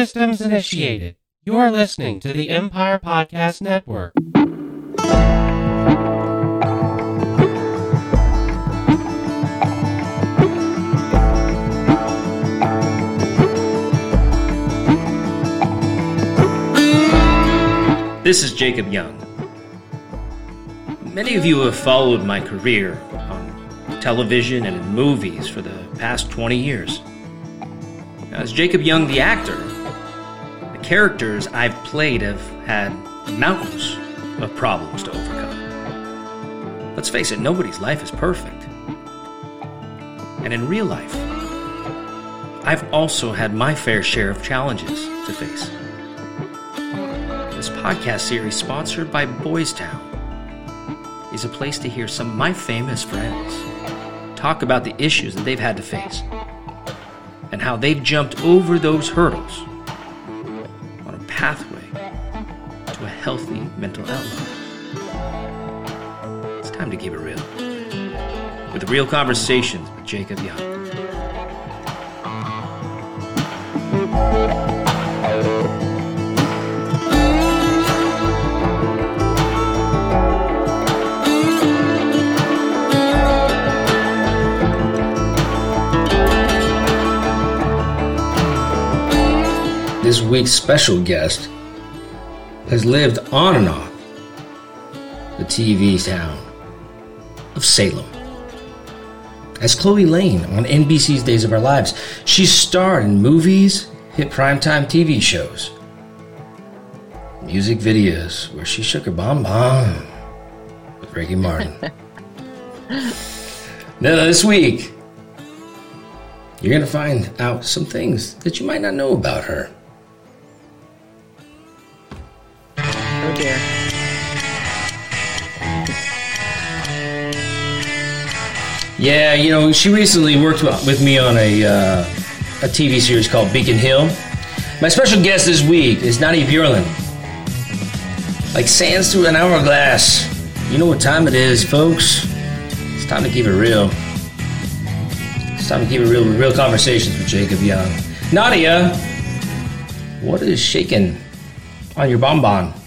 systems initiated. You're listening to the Empire Podcast Network. This is Jacob Young. Many of you have followed my career on television and in movies for the past 20 years. As Jacob Young, the actor, characters I've played have had mountains of problems to overcome. Let's face it, nobody's life is perfect. And in real life, I've also had my fair share of challenges to face. This podcast series, sponsored by Boys Town, is a place to hear some of my famous friends talk about the issues that they've had to face and how they've jumped over those hurdles pathway to a healthy mental outlook. It's time to keep it real. With real conversations with Jacob Young. This week's special guest has lived on and off the TV town of Salem. As Chloe Lane on NBC's Days of Our Lives, she starred in movies, hit primetime TV shows, music videos where she shook her bonbon with Ricky Martin. now, this week, you're going to find out some things that you might not know about her. Dear. Yeah, you know, she recently worked with me on a, uh, a TV series called Beacon Hill. My special guest this week is Nadia Bjorlin. Like sands through an hourglass. You know what time it is, folks. It's time to keep it real. It's time to keep it real with real conversations with Jacob Young. Nadia, what is shaking on your bonbon?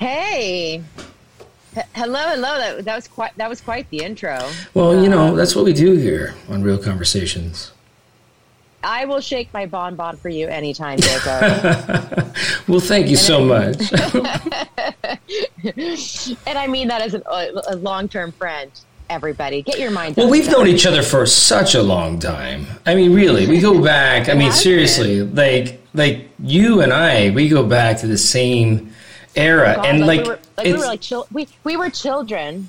Hey. H- hello, hello. That, that was quite that was quite the intro. Well, you know, um, that's what we do here on Real Conversations. I will shake my bonbon for you anytime, Jacob. Well, thank you so much. and I mean that as an, a long-term friend. Everybody, get your mind. Well, we've known each other for such a long time. I mean, really, we go back. I mean, seriously, like like you and I, we go back to the same era, God, and like, we were, like we were like chil- we we were children,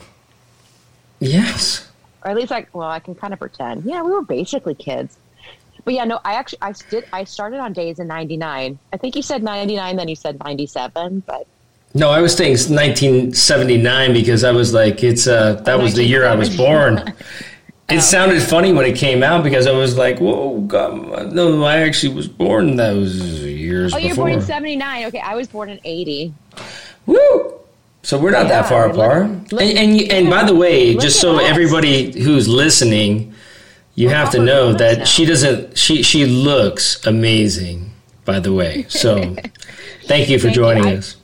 yes, or at least like well, I can kind of pretend. Yeah, we were basically kids. But yeah, no, I actually I did I started on days in '99. I think you said '99, then you said '97, but no, I was saying 1979 because I was like, it's uh, that was the year I was born. It um, sounded funny when it came out because I was like, "Whoa, God, no!" I actually was born those years oh, you're before. born in '79. Okay, I was born in '80. Woo! So we're not that Yeah, far look- apart. look- and and, you- and by the way, just so us. everybody who's listening, you We're have to know that now. she doesn't. She she looks amazing. By the way, so thank you for Thank you. joining I- us.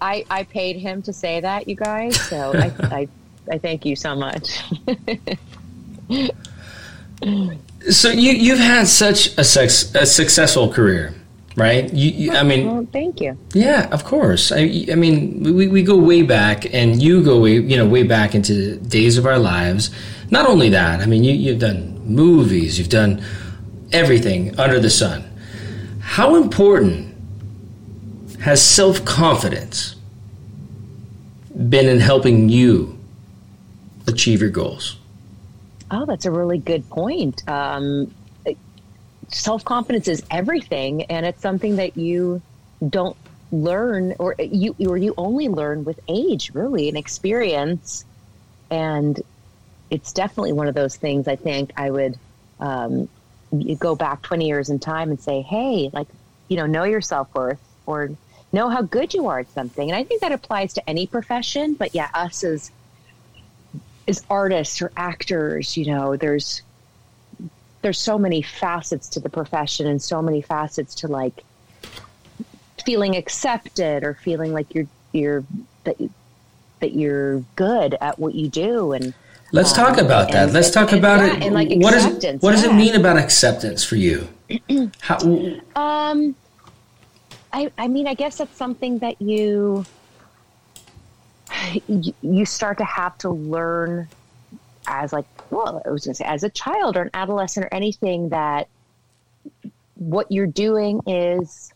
I, I paid him to say that, you guys. So I, I, I thank you so much. So you you've had such a sex, a successful career, right? You, you I mean, well, thank you. Yeah, of course. I, I mean, we, we go way back, and you go way, you know, way back into days of our lives. Not only that, I mean, you, you've done movies, you've done everything under the sun. How important has self confidence been in helping you achieve your goals? Oh, that's a really good point. Um, Self confidence is everything, and it's something that you don't learn, or you or you only learn with age, really, and experience. And it's definitely one of those things. I think I would um, go back twenty years in time and say, "Hey, like you know, know your self worth, or know how good you are at something." And I think that applies to any profession. But yeah, us as as artists or actors, you know, there's there's so many facets to the profession and so many facets to like feeling accepted or feeling like you're you're that that you're good at what you do and let's um, talk about that. and, let's talk and, about yeah, it. and like what is acceptance, what does yeah. it mean about acceptance for you? How, um I, I mean, I guess that's something that you you start to have to learn as like well i was going to say as a child or an adolescent or anything that what you're doing is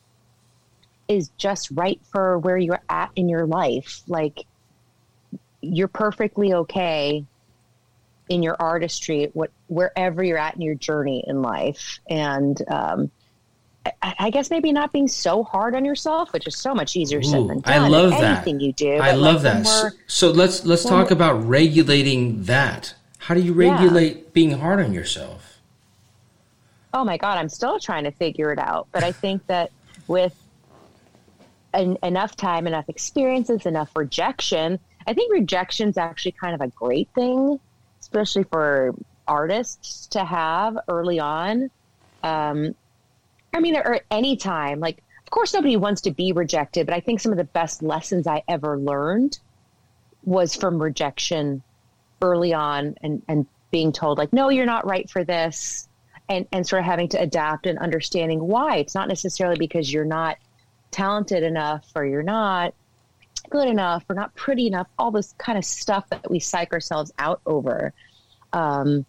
is just right for where you're at in your life. Like you're perfectly okay in your artistry what wherever you're at in your journey in life. And um, I, guess maybe not being so hard on yourself, which is so much easier said Ooh, than done. I love that. Anything you do, I love like, that. So, so let's let's talk about regulating that. How do you regulate being hard on yourself? oh my god i'm still trying to figure it out but i think that with en- enough time enough experiences enough rejection i think rejection is actually kind of a great thing especially for artists to have early on um, i mean or at any time like of course nobody wants to be rejected but i think some of the best lessons i ever learned was from rejection early on and, and being told like no you're not right for this and, and sort of having to adapt and understanding why. It's not necessarily because you're not talented enough or you're not good enough or not pretty enough, all this kind of stuff that we psych ourselves out over. Um,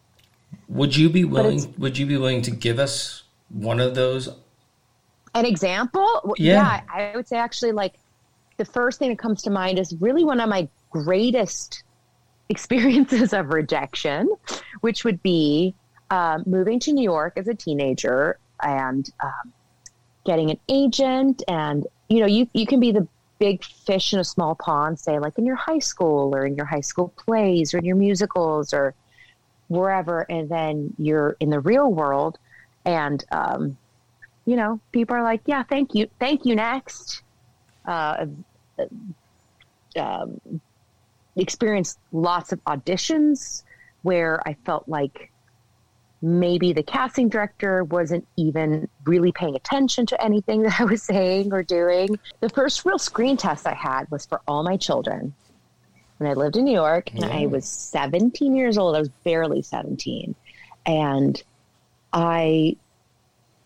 Would you be willing? Would you be willing to give us one of those? an example? W- Yeah. I would say actually like the first thing that comes to mind is really one of my greatest experiences of rejection, which would be um, moving to New York as a teenager and um, getting an agent. And, you know, you, you can be the big fish in a small pond, say, like in your high school or in your high school plays or in your musicals or wherever. And then you're in the real world. And, um, you know, people are like, yeah, thank you. Thank you. Next. Uh, um, experienced lots of auditions where I felt like maybe the casting director wasn't even really paying attention to anything that I was saying or doing. The first real screen test I had was for all my children when I lived in New York and I was 17 years old. I was barely 17. And I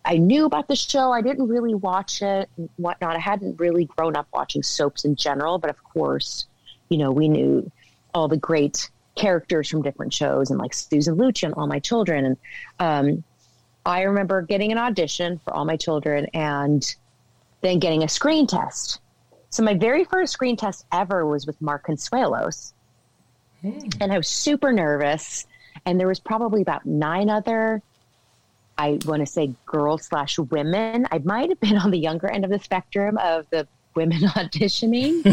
I knew about the show. I didn't really watch it and whatnot. I hadn't really grown up watching soaps in general, but of course, you know, we knew all the great characters from different shows and like Susan Lucci and All My Children. And um, I remember getting an audition for All My Children and then getting a screen test. So my very first screen test ever was with Mark Consuelos. And I was super nervous. And there was probably about nine other, I want to say girls slash women. I might have been on the younger end of the spectrum of the women auditioning.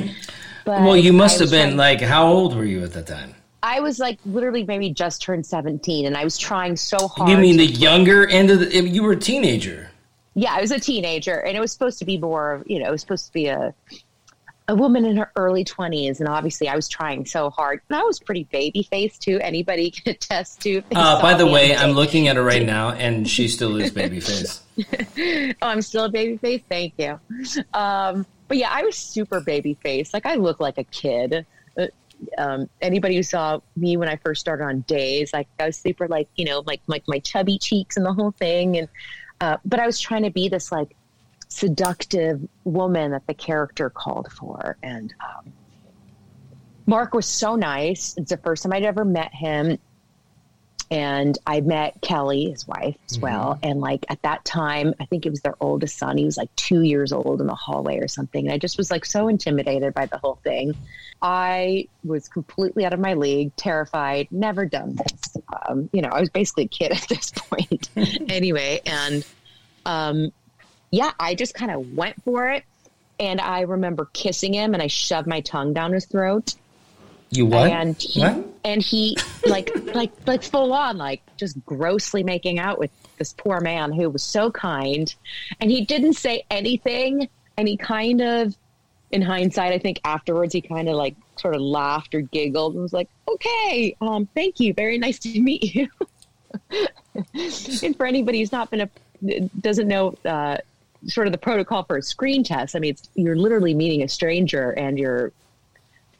but Well, you must have been trying- like, how old were you at the time? I was like literally maybe just turned 17 and I was trying so hard. You mean the younger end of the? You were a teenager. yeah, I was a teenager and it was supposed to be more, you know, it was supposed to be a a woman in her early 20s and obviously I was trying so hard. And I was pretty baby faced too. Anybody can attest to. Uh, by the way, I'm looking at her right now, and she still is babyface. Oh, I'm still a baby face. Thank you. Um, but yeah, I was super baby face. Like I look like a kid. Uh, Um, anybody who saw me when I first started on days, like I was super like, you know, like, like my chubby cheeks and the whole thing. And, uh, but I was trying to be this like seductive woman that the character called for. And, um, Mark was so nice. It's the first time I'd ever met him. And I met Kelly, his wife, as well. And like at that time, I think it was their oldest son. He was like two years old in the hallway or something. And I just was like so intimidated by the whole thing. I was completely out of my league, terrified, never done this. Um, you know, I was basically a kid at this point anyway. And um, yeah, I just kind of went for it. And I remember kissing him and I shoved my tongue down his throat You what? and he What? and he like like like full on like just grossly making out with this poor man who was so kind and he didn't say anything and he kind of in hindsight i think afterwards he kind of like sort of laughed or giggled and was like okay um thank you very nice to meet you and for anybody who's not been a doesn't know uh, sort of the protocol for a screen test, I mean, it's, you're literally meeting a stranger and you're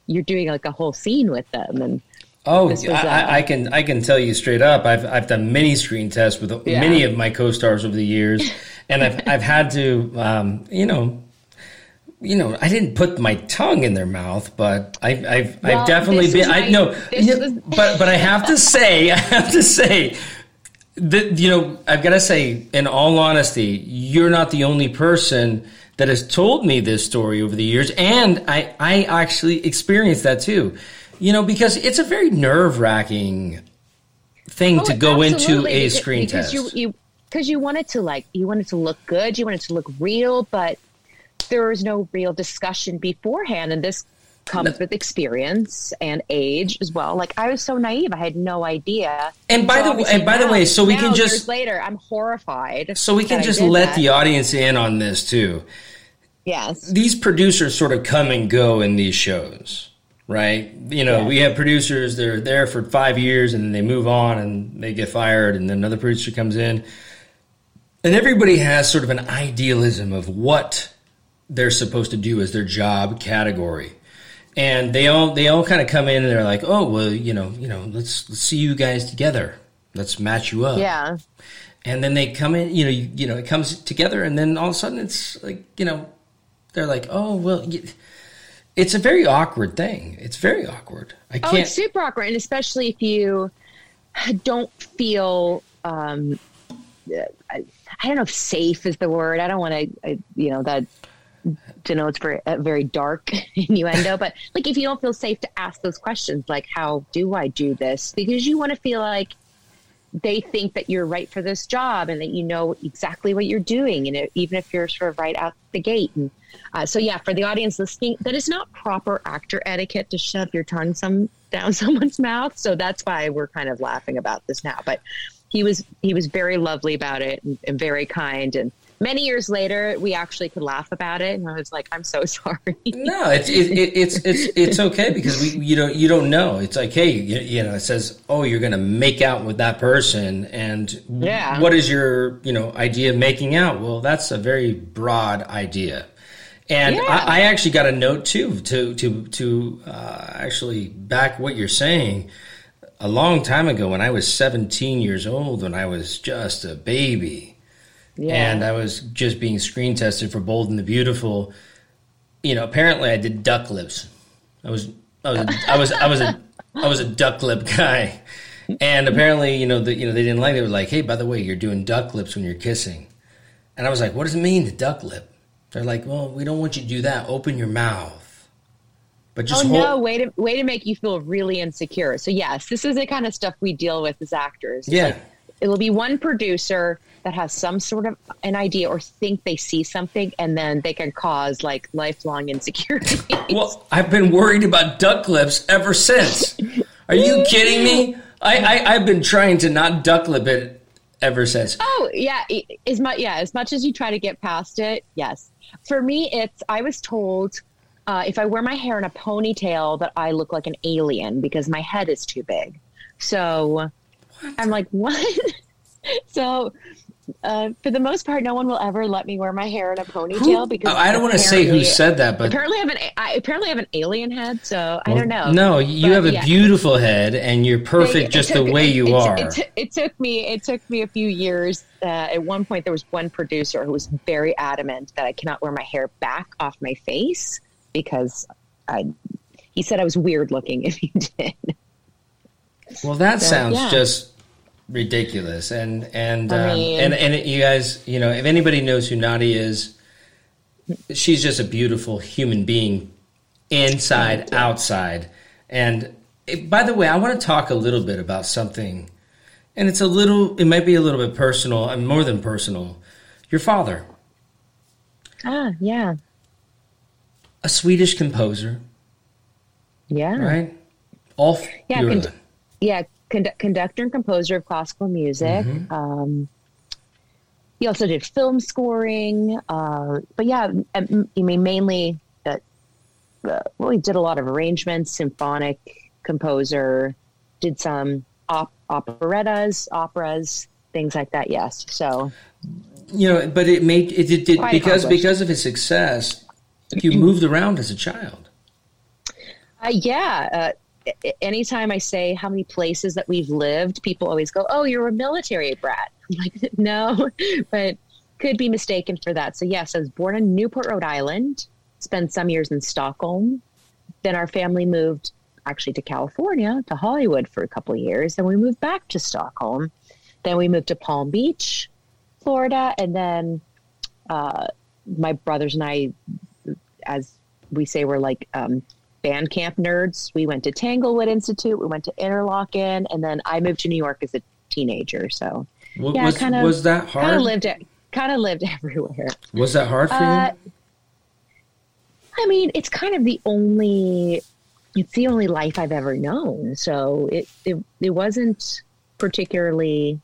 you're doing like a whole scene with them and. Oh, was, uh, I, I, can I can tell you straight up. I've I've done many screen tests with yeah. many of my co-stars over the years, and I've I've had to um, you know you know, I didn't put my tongue in their mouth, but I've, I've, well, I've definitely been. I know, but but I have to say, I have to say that you know, I've got to say, in all honesty, you're not the only person that has told me this story over the years, and I I actually experienced that too you know, because it's a very nerve wracking thing oh, to go into a screen because test. You, you, because you want it to like, you want it to look good, you want it to look real, but there is no real discussion beforehand. And this comes with experience and age as well. Like I was so naive, I had no idea. And by so the way, and by now, the way, so we can just later, I'm horrified. So we can just let that. the audience in on this too. Yes, these producers sort of come and go in these shows right? You know, yeah. we have producers they're there for five years and then they move on and they get fired, and then another producer comes in, and everybody has sort of an idealism of what they're supposed to do as their job category. And they all they all kind of come in and they're like, oh well, you know, you know, let's, let's see you guys together. Let's match you up. Yeah. And then they come in, you know, you, you know, it comes together, and then all of a sudden it's like, you know, they're like, oh well. You, it's a very awkward thing. It's very awkward. I can't. Oh, it's super awkward, and especially if you don't feel. Um, I, I don't know if safe is the word. I don't want to, you know, that to know it's very a very dark innuendo, but like if you don't feel safe to ask those questions, like how do I do this? Because you want to feel like they think that you're right for this job and that you know exactly what you're doing, and it, even if you're sort of right out the gate. And uh, so, yeah, for the audience listening, that is not proper actor etiquette to shove your tongue some down someone's mouth. So that's why we're kind of laughing about this now. But he was he was very lovely about it and, and very kind and many years later, we actually could laugh about it, and I was like, "I'm so sorry." No, it's it, it, it's it's it's okay because we you don't you don't know. It's like, hey, you, you know, it says, "Oh, you're going to make out with that person," and yeah. what is your you know idea of making out? Well, that's a very broad idea. And yeah. I, I, actually got a note too to to to uh, actually back what you're saying. A long time ago, when I was 17 years old, when I was just a baby, yeah. And I was just being screen tested for Bold and the Beautiful. You know, apparently I did duck lips. I was I was a, I was I was a I was a duck lip guy. And apparently, you know, the, you know, they didn't like it. They were like, "Hey, by the way, you're doing duck lips when you're kissing." And I was like, "What does it mean to duck lip?" They're like, "Well, we don't want you to do that. Open your mouth." But just oh hold- no, way to way to make you feel really insecure. So yes, this is the kind of stuff we deal with as actors. It's yeah, like, it'll be one producer that has some sort of an idea or think they see something and then they can cause like lifelong insecurity. well, I've been worried about duck lips ever since. Are you kidding me? I, I, have been trying to not duck lip it ever since. Oh yeah, as much yeah, as much as you try to get past it, yes. For me, it's I was told uh, if I wear my hair in a ponytail that I look like an alien because my head is too big. So? I'm like, what? so uh, for the most part, no one will ever let me wear my hair in a ponytail because I don't want to say who said that, but apparently I have an I apparently have an alien head, so well, I don't know. No, you but, have a yeah. beautiful head, and you're perfect it, just took, the way you it, are. It, it, took me it took me a few years. Uh, at one point, there was one producer who was very adamant that I cannot wear my hair back off my face because I. He said I was weird looking if you did. Well, that so, sounds yeah. just ridiculous. And and um, mean, and and you guys, you know, if anybody knows who Nadi is, she's just a beautiful human being, inside, outside. And it, by the way, I want to talk a little bit about something, and it's a little, it might be a little bit personal, and more than personal. Your father. Ah, yeah. A Swedish composer. Yeah. Right. All yeah, con- yeah, conductor and composer of classical music. Mm-hmm. Um, he also did film scoring, uh, but yeah, I mean mainly. Uh, uh, well, he did a lot of arrangements, symphonic composer, did some op- operettas, operas, things like that. Yes. So, You know, but it made it did, did because because of his success. You moved around as a child. uh, yeah. Anytime I say how many places that we've lived, people always go, "Oh, you're a military brat." I'm like, no, but could be mistaken for that. So yes, I was born in Newport, Rhode Island. Spent some years in Stockholm. Then our family moved actually to California, to Hollywood for a couple of years. Then we moved back to Stockholm. Then we moved to Palm Beach, Florida, and then uh, my brothers and I, as we say, we're like um, band camp nerds. We went to Tanglewood Institute, we went to Interlochen, and then I moved to New York as a teenager. So Wa- Yeah, was, kind of- was that kind hard? of lived kind of lived everywhere. was that hard for Uh, you? I mean, it's kind of the only it's the only life I've ever known. So it it, it wasn't particularly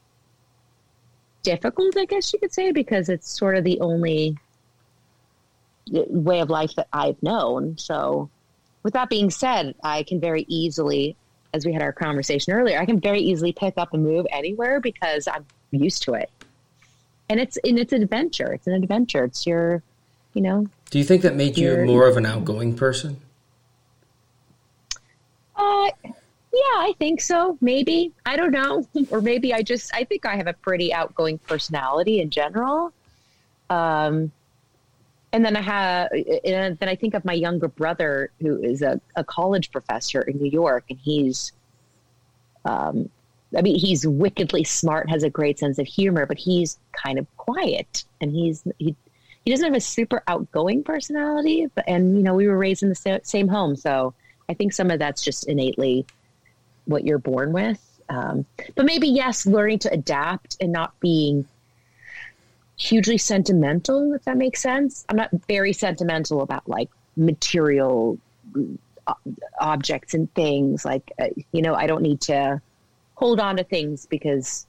difficult, I guess you could say, because it's sort of the only way of life that I've known. So with that being said, I can very easily as we had our conversation earlier, I can very easily pick up and move anywhere because I'm used to it. And it's and it's an adventure. It's an adventure. It's your you know, Do you think that made you you're- more of an outgoing person? Uh, yeah, I think so. Maybe I don't know, or maybe I just I think I have a pretty outgoing personality in general. Um, and then I have, and then I think of my younger brother who is a, a college professor in New York, and he's, um, I mean, he's wickedly smart, has a great sense of humor, but he's kind of quiet, and he's he he doesn't have a super outgoing personality. But and you know, we were raised in the sa- same home, so I think some of that's just innately what you're born with. Um, but maybe yes, learning to adapt and not being hugely sentimental, if that makes sense. I'm not very sentimental about like material uh, objects and things. Like uh, you know, I don't need to hold on to things because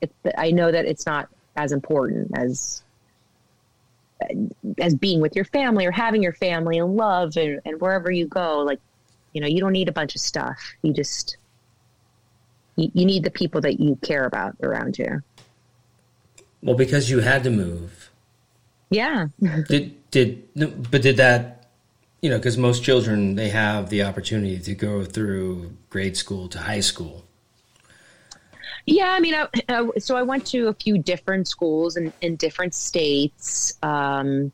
it, I know that it's not as important as as being with your family or having your family and love and, and wherever you go like you know you don't need a bunch of stuff you just you, you need the people that you care about around you Well, because you had to move. yeah Did did but did that? You know, because most children they have the opportunity to go through grade school to high school. yeah i mean I, I, so i went to a few different schools in, in different states um,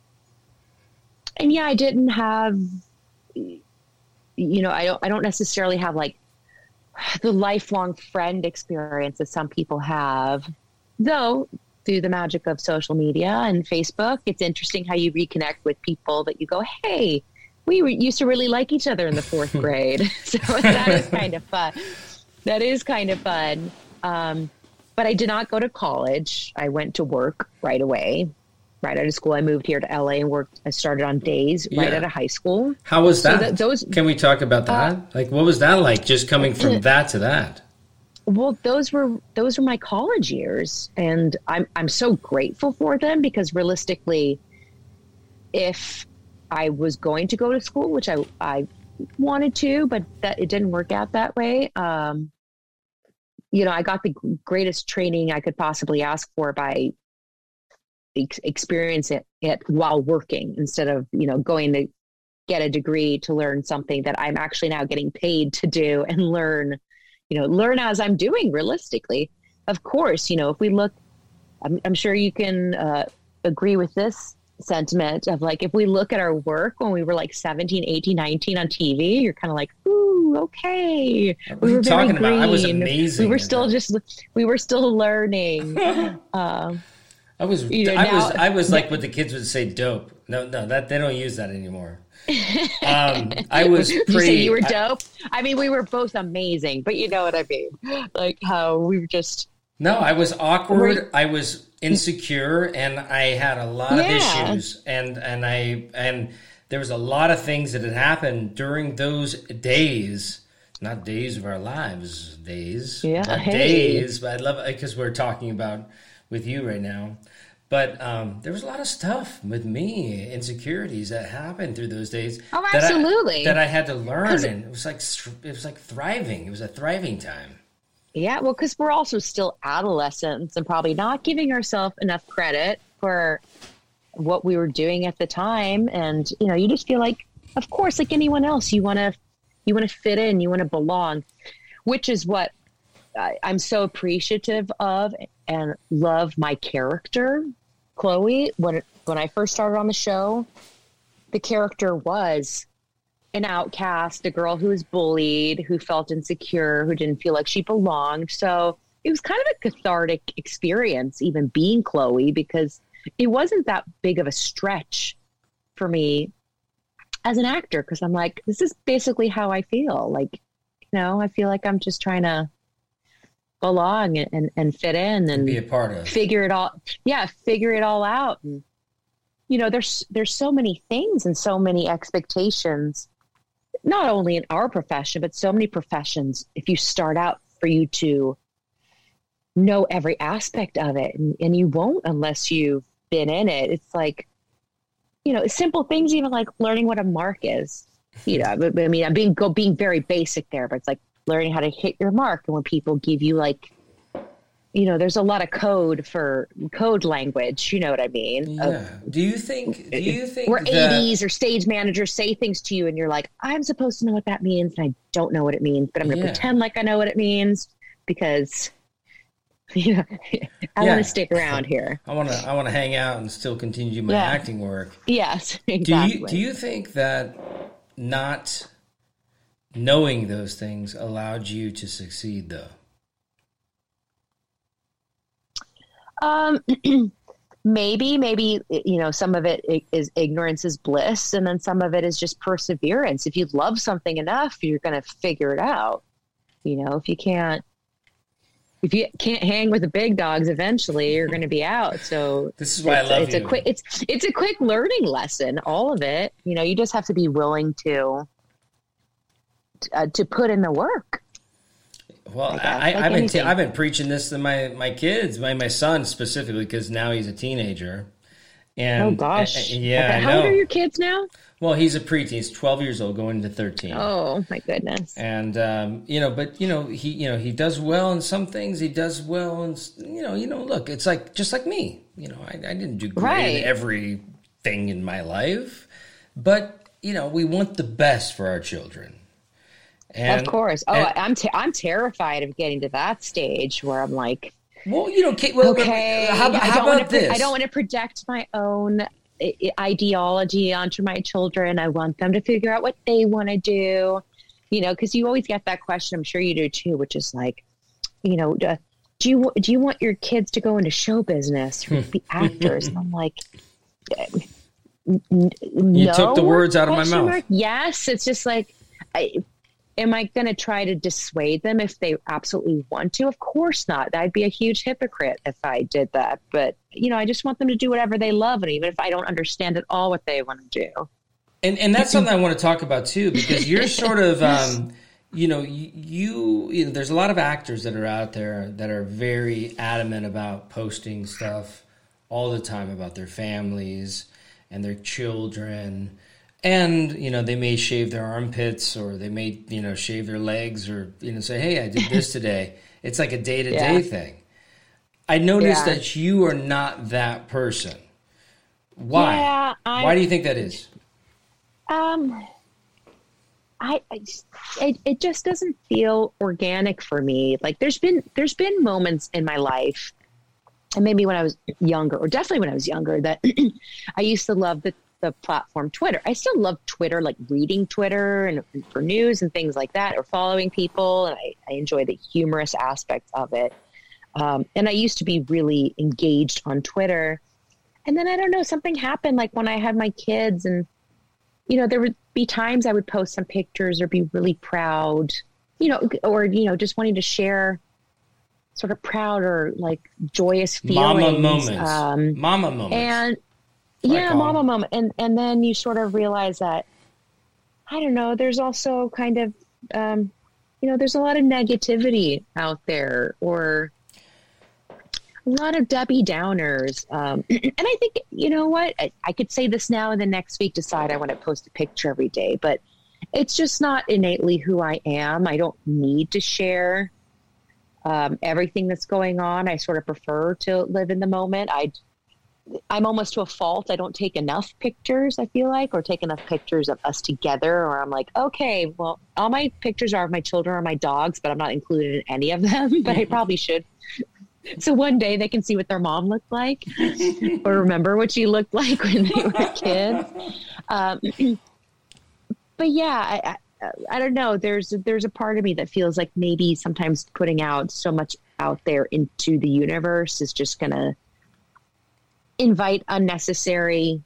and yeah i didn't have you know i don't i don't necessarily have like the lifelong friend experience that some people have though through the magic of social media and facebook it's interesting how you reconnect with people that you go hey we re- used to really like each other in the fourth grade so that is kind of fun that is kind of fun um, but i did not go to college i went to work right away right out of school i moved here to la and worked i started on days right Yeah. out of high school How was So that? that- those- Can we talk about that? like, what was that like? Just coming from that to that. Well those were those were my college years and i'm i'm so grateful for them because realistically if i was going to go to school which i i wanted to but that it didn't work out that way um you know i got the greatest training i could possibly ask for by ex- experience it, it while working instead of you know going to get a degree to learn something that i'm actually now getting paid to do and learn you know learn as i'm doing realistically of course you know if we look i'm, I'm sure you can uh, agree with this sentiment of like if we look at our work when we were like 17 18 19 on tv you're kind of like ooh okay What we were talking about? I was amazing we were still that. just we were still learning um, I was, I was, I was like what the kids would say, dope. No, no, that they don't use that anymore. Um, I was you say you were dope I, mean we were both amazing but you know what i mean like how we were just no, I was awkward. I was insecure, and I had a lot of Yeah. issues. And and I and there was a lot of things that had happened during those days. Not days of our lives, days. Yeah, hey. days. But I love it because we're talking about with you right now. But um, there was a lot of stuff with me, insecurities that happened through those days. Oh, that I- absolutely. that I had to learn, and it was like it was like thriving. It was a thriving time. Yeah, well, because we're also still adolescents and probably not giving ourselves enough credit for what we were doing at the time. And, you know, you just feel like, of course, like anyone else, you want to, you want to fit in, you want to belong, which is what I, I'm so appreciative of and love my character, Chloe. When, when I first started on the show, the character was an outcast, a girl who was bullied, who felt insecure, who didn't feel like she belonged. So it was kind of a cathartic experience, even being Chloe, because it wasn't that big of a stretch for me as an actor. Because I'm like, this is basically how I feel. Like, you know, I feel like I'm just trying to belong and, and, and fit in and be a part of figure it all. Yeah, figure it all out. And, you know, there's there's so many things and so many expectations not only in our profession, but so many professions, if you start out for you to know every aspect of it, and, and you won't unless you've been in it. It's like, you know, simple things, even like learning what a mark is. You know, I mean, I'm being go being very basic there, but it's like learning how to hit your mark. And when people give you like you know, there's a lot of code for code language. You know what I mean? Yeah. do you think? Do you eh, think where that, ADs or stage managers say things to you, and you're like, I'm supposed to know what that means, and I don't know what it means, but I'm going to Yeah. pretend like I know what it means because, you know, I Yeah. want to stick around here. I want to I want to hang out and still continue my Yeah. acting work. Yes, Do you do you think that not knowing those things allowed you to succeed though? Um, maybe, maybe you know, some of it is ignorance is bliss, and then some of it is just perseverance. If you love something enough, you're going to figure it out. You know, if you can't, if you can't hang with the big dogs, eventually you're going to be out. So This is why I love it's you. a quick, it's it's a quick learning lesson. All of it. You know, you just have to be willing to uh, to put in the work. Well, guess, I, like I've been anything. I've been preaching this to my my kids, my my son specifically, because now he's a teenager. And oh gosh, uh, yeah, Okay, How old are your kids now? Well, he's a preteen. He's twelve years old, going into thirteen. Oh my goodness. and um, you know, but you know, he you know he does well in some things. He does well, and you know, you know, look, it's like just like me. You know, I, I didn't do great Right. in everything in my life, but you know, we want the best for our children. And, of course. Oh, and- I I'm te- I'm terrified of getting to that stage where I'm like, well, you know, Kate, well, okay, uh, how, I how don't wanna about this? I don't want to project my own i- i- ideology onto my children. I want them to figure out what they want to do. You know, because you always get that question. I'm sure you do too, which is like, you know, do, do you do you want your kids to go into show business or be hmm. actors? and I'm like. n- You no, took the words out of my mouth. mark? Yes, it's just like, I, am I going to try to dissuade them if they absolutely want to? Of course not. I'd be a huge hypocrite if I did that. But you know, I just want them to do whatever they love, and even if I don't understand at all what they want to do, And and that's something I want to talk about too, because you're sort of, um, you know, you, you, you know, there's a lot of actors that are out there that are very adamant about posting stuff all the time about their families and their children. And, you know, they may shave their armpits or they may, you know, shave their legs or, you know, say, hey, I did this today. It's like a day to day Yeah. thing. I noticed Yeah. that you are not that person. Why? Yeah, Why do you think that is? Um, I, I just- it, it just doesn't feel organic for me. Like there's been there's been moments in my life, and maybe when I was younger, or definitely when I was younger, that I used to love the the platform Twitter. I still love Twitter, like reading Twitter and for news and things like that, or following people, and I, I enjoy the humorous aspects of it. Um, and I used to be really engaged on Twitter. And then I don't know, something happened like when I had my kids and you know, there would be times I would post some pictures or be really proud, you know, or, you know, just wanting to share sort of proud or like joyous feelings. Mama moments. Um, Mama moments. and yeah, mama them. moment. And, and then you sort of realize that, I don't know, there's also kind of, um, you know, there's a lot of negativity out there or a lot of Debbie Downers. Um, and I think, you know what? I, I could say this now and the next week decide I want to post a picture every day, but it's just not innately who I am. I don't need to share um, everything that's going on. I sort of prefer to live in the moment. I I'm almost to a fault. I don't take enough pictures, I feel like, or take enough pictures of us together. Or I'm like, okay, well, all my pictures are of my children or my dogs, but I'm not included in any of them, but I probably should. So one day they can see what their mom looked like or remember what she looked like when they were kids. Um, but yeah, I, I, I don't know. There's there's a part of me that feels like maybe sometimes putting out so much out there into the universe is just gonna invite unnecessary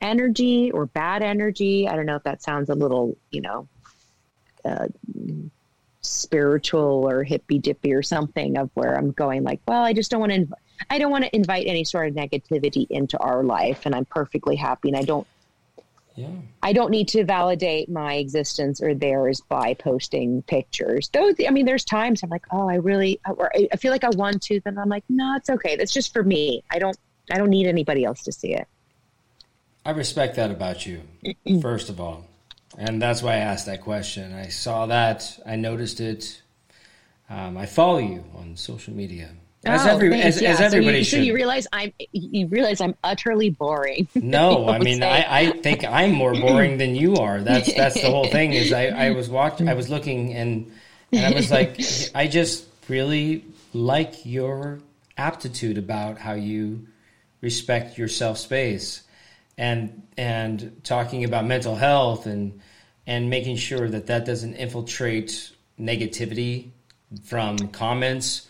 energy or bad energy. I don't know if that sounds a little, you know, uh, spiritual or hippy dippy or something of where I'm going like, well, I just don't want to, inv- I don't want to invite any sort of negativity into our life and I'm perfectly happy and I don't, Yeah. I don't need to validate my existence or theirs by posting pictures. Those, I mean, there's times I'm like, oh, I really, or I I feel like I want to, then I'm like, no, it's okay. That's just for me. I don't, I don't need anybody else to see it. I respect that about you, first of all. And that's why I asked that question. I saw that, I noticed it. Um, I follow you on social media. As, Oh, every, thanks. as, Yeah, as so you- everybody so you realize I'm, you realize I'm utterly boring. No, I mean. I, I think I'm more boring than you are. That's that's the whole thing. Is I, I was watching, I was looking, and and I was like, I just really like your aptitude about how you respect your self space, and and talking about mental health and and making sure that that doesn't infiltrate negativity from comments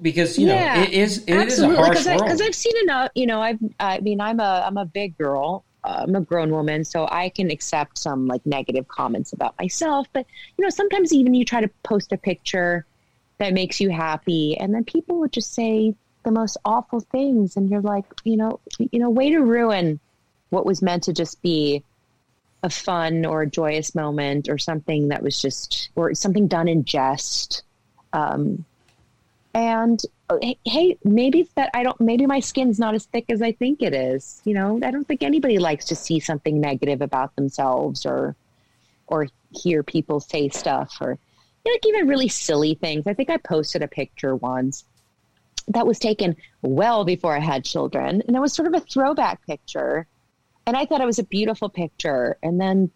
because you know it is it is a harsh because world. because I've seen enough. You know, I've I mean, I'm a I'm a big girl. Uh, I'm a grown woman, so I can accept some like negative comments about myself. But you know, sometimes even you try to post a picture that makes you happy, and then people would just say the most awful things, and you're like, you know, you know, way to ruin what was meant to just be a fun or a joyous moment or something that was just or something done in jest. Um, and uh, hey- maybe that I don't, maybe my skin's not as thick as I think it is. You know, I don't think anybody likes to see something negative about themselves or, or hear people say stuff or you know, like even really silly things. I think I posted a picture once that was taken well before I had children, and it was sort of a throwback picture. And I thought it was a beautiful picture. And then,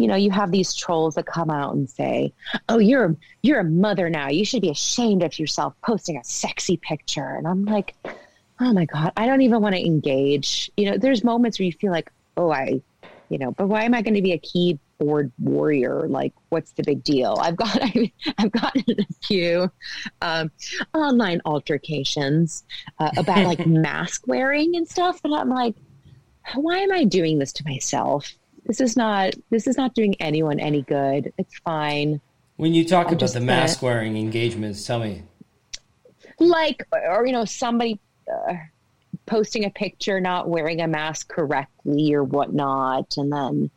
you know, you have these trolls that come out and say, "Oh, you're you're a mother now. You should be ashamed of yourself posting a sexy picture." And I'm like, "Oh my god, I don't even want to engage." You know, there's moments where you feel like, "Oh, I, you know, but why am I going to be a keyboard warrior? Like, what's the big deal?" I've got I've gotten in a few um, online altercations uh, about like mask wearing and stuff, but I'm like, "Why am I doing this to myself?" This is not this is not doing anyone any good. It's fine. when you talk I'm about the mask wearing engagements, tell me. like or you know somebody uh, posting a picture not wearing a mask correctly or whatnot and then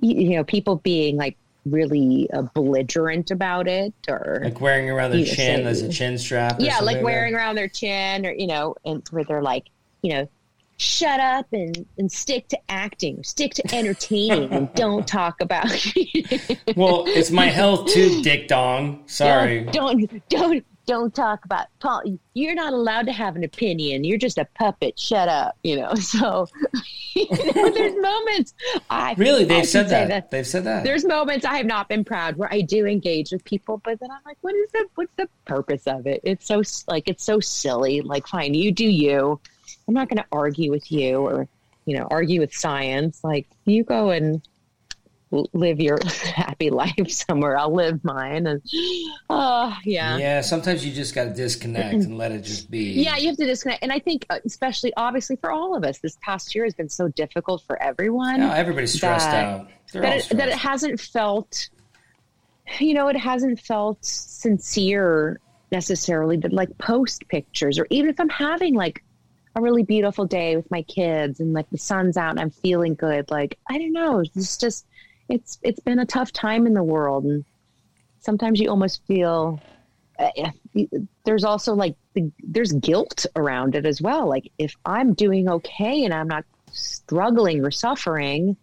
you, you know people being like really uh, belligerent about it or Like wearing around their chin say- as a chin strap. or yeah like wearing around their chin or you know and where they're like you know shut up and and stick to acting stick to entertaining and don't talk about Well, it's my health too, Dick Dong. Sorry. Don't don't don't don't talk about Paul. You're not allowed to have an opinion. You're just a puppet. Shut up. You know. So you know, there's moments I Really, they've can said say that. They've said that. There's moments I have not been proud where I do engage with people, but then I'm like, what is the what's the purpose of it? It's so like it's so silly. Like, fine, you do you. I'm not going to argue with you or you know argue with science. Like, you go and live your happy life somewhere. I'll live mine, and oh yeah. yeah, sometimes you just got to disconnect and let it just be. Yeah, you have to disconnect. And I think, uh, especially obviously for all of us, this past year has been so difficult for everyone Yeah, everybody's stressed that- out. They're that it, stressed. that it hasn't felt, you know, it hasn't felt sincere necessarily to like post pictures or even if I'm having like a really beautiful day with my kids and like the sun's out and I'm feeling good, like I don't know, it's just it's it's been a tough time in the world and sometimes you almost feel uh, there's also like the, there's guilt around it as well. Like if I'm doing okay and I'm not struggling or suffering,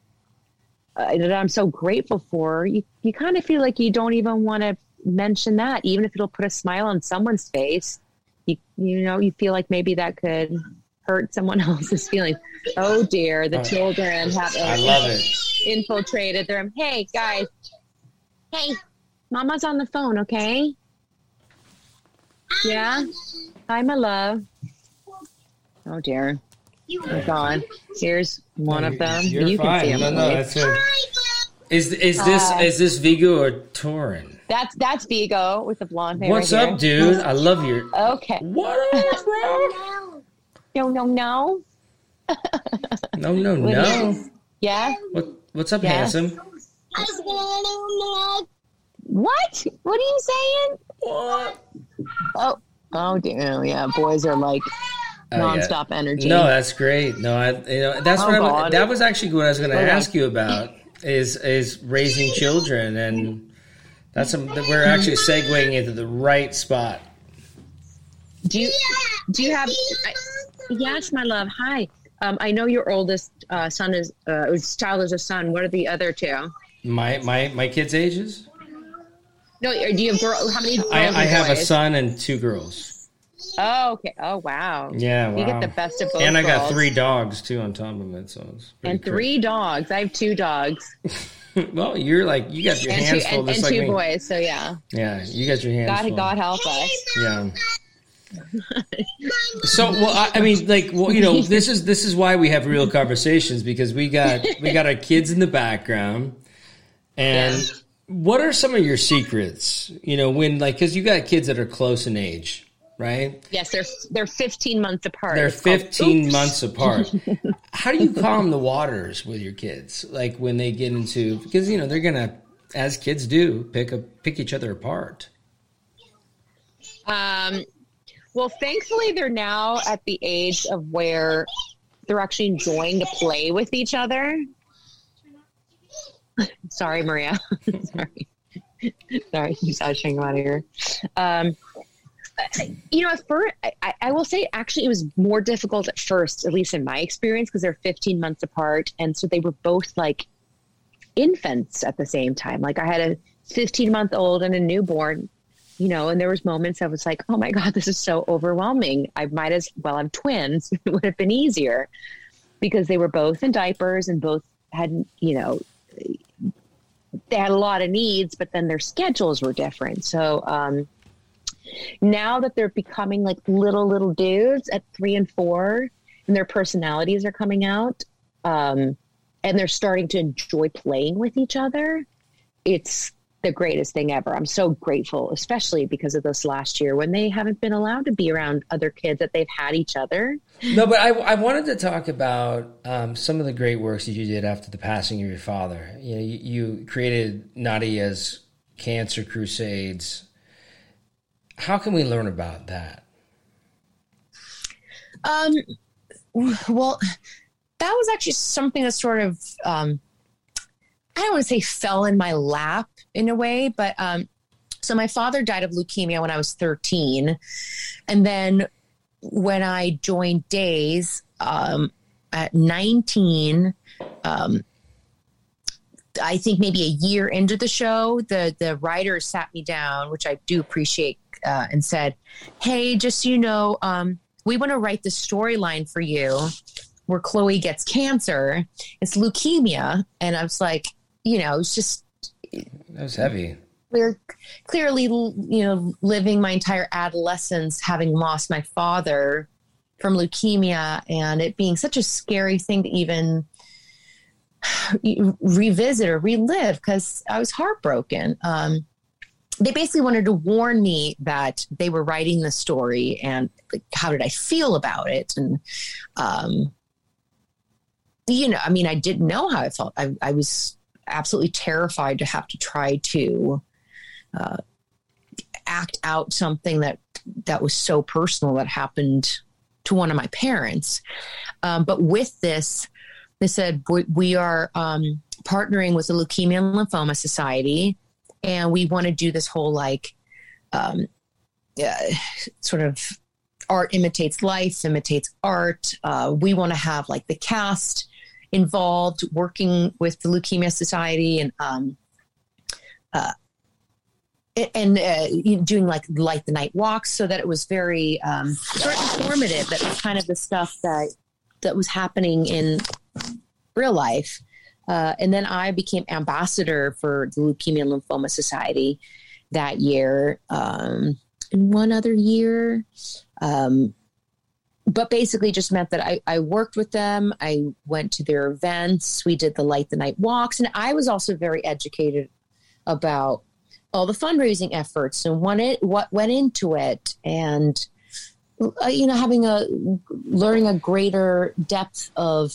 uh, that I'm so grateful for, you, you kind of feel like you don't even want to mention that, even if it'll put a smile on someone's face. You you know, you feel like maybe that could hurt someone else's feelings. Oh dear, the Oh. children have I love infiltrated their. Hey guys, hey, Mama's on the phone. Okay. Yeah. Hi, my love. Oh dear. Oh God. Here's one of them. You're fine. can see him. No, no, right? that's it. Is is this Uh, is this Vigo or Torin? That's that's Vigo with the blonde hair. What's right up, here. dude? I love your. Okay. What up, bro? No, no, no. No, no, no. is- Yeah. What what's up, Yeah. handsome? What? What are you saying? What? Oh, oh dear. Yeah, boys are like Oh, yeah. nonstop energy. No, that's great. No, I you know that's Oh, what I, that was actually what I was going to Okay. Oh, ask you about is is raising children and that's a, we're actually segueing into the right spot. Do you do you have? I, yes, my love. Hi. Um, I know your oldest uh, son is uh, child is a son. What are the other two? My my my kids' ages. No, do you have girl? How many? Girls I, I have a son and two girls. Oh, okay. Oh, wow. Yeah, wow. You get the best of both. and I got worlds. three dogs too on top of it, so it's and three dogs. I have two dogs well, you're like you got your and two hands full, and, and like two me. boys. So yeah, Yeah, you got your hands God, full. God help us. Yeah. So well, I, I mean, like, well, you know, this is this is why we have real conversations because we got we got our kids in the background, and Yeah. what are some of your secrets? You know, when like because you got kids that are close in age, right? Yes, they're they're 15 months apart. They're It's called- 15 months apart. How do you calm the waters with your kids? Like when they get into because you know they're gonna, as kids do, pick up pick each other apart. Um, well, thankfully, they're now at the age of where they're actually enjoying to play with each other. Sorry, Maria. Sorry. Sorry, she's ushering out of here. Um, you know, at first, I, I will say actually it was more difficult at first, at least in my experience, because they're 15 months apart. And so they were both like infants at the same time. Like I had a 15 month old and a newborn, you know, and there was moments I was like, oh my God, this is so overwhelming. I might as well have twins. it would have been easier because they were both in diapers and both had, you know, they had a lot of needs, but then their schedules were different. So, um, now that they're becoming like little little dudes at three and four and their personalities are coming out um, and they're starting to enjoy playing with each other it's the greatest thing ever i'm so grateful especially because of this last year when they haven't been allowed to be around other kids that they've had each other No, but I, I wanted to talk about um, some of the great works that you did after the passing of your father. You know, you, you created Nadia's Cancer Crusades. How can we learn about that? Um, well, that was actually something that sort of, um, I don't want to say fell in my lap in a way, but um, so my father died of leukemia when I was 13. And then when I joined Days um, at 19, um, I think maybe a year into the show, the the writer sat me down, which I do appreciate, uh, and said, "Hey, just so you know, um, we want to write the storyline for you where Chloe gets cancer. It's leukemia." And I was like, you know, it's just That was heavy. we're clearly, you know, living my entire adolescence having lost my father from leukemia and it being such a scary thing to even revisit or relive because I was heartbroken. Um, they basically wanted to warn me that they were writing the story and like, how did I feel about it? And, um, you know, I mean, I didn't know how I felt. I, I was absolutely terrified to have to try to uh, act out something that that was so personal that happened to one of my parents. Um, but with this, they said we, are um, partnering with the Leukemia and Lymphoma Society, and we want to do this whole like um, uh, sort of art imitates life, imitates art. Uh, we want to have like the cast involved working with the Leukemia Society and um, uh, and uh, doing like light the night walks so that it was very um, sort of informative. That was kind of the stuff that that was happening in real life. Uh, and then i became ambassador for the leukemia and lymphoma society that year. Um, and one other year um, but basically just meant that I, I worked with them. I went to their events. We did the light the night walks. And i was also very educated about all the fundraising efforts and what it what went into it. And uh, you know having a learning a greater depth of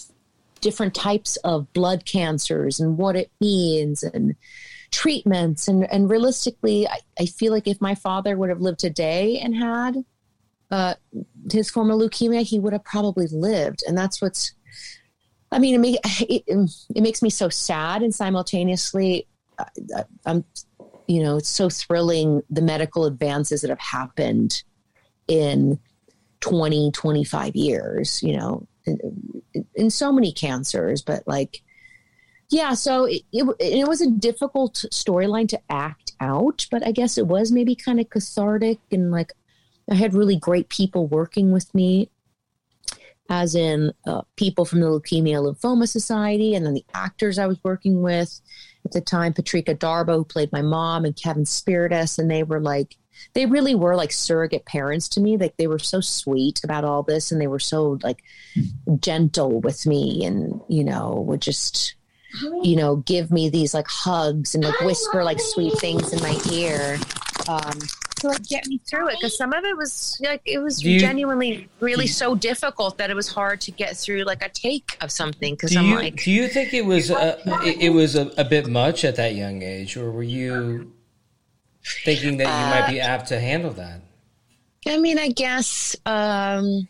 different types of blood cancers and what it means and treatments. And and realistically I, I feel like if my father would have lived today and had uh, his form of leukemia he would have probably lived. And that's what's I mean, it, it, it makes me so sad, and simultaneously, I, I'm you know, it's so thrilling the medical advances that have happened in 20, 25 years, you know, in, in so many cancers, but like, yeah, so it, it, it was a difficult storyline to act out, but I guess it was maybe kind of cathartic and like I had really great people working with me, as in uh, people from the Leukemia Lymphoma Society, and then the actors I was working with at the time, Patrika Darbo, who played my mom, and Kevin Spirtas, and they were like, they really were like surrogate parents to me. Like they were so sweet about all this, and they were so like gentle with me, and you know, would just you know give me these like hugs and like whisper like sweet things in my ear. Um, to like get me through it because some of it was like it was you, genuinely really so difficult that it was hard to get through like a take of something because I'm you, like do you think it was a, it, it was a, a, bit much at that young age or were you thinking that you uh, might be uh, apt to handle that? I mean I guess um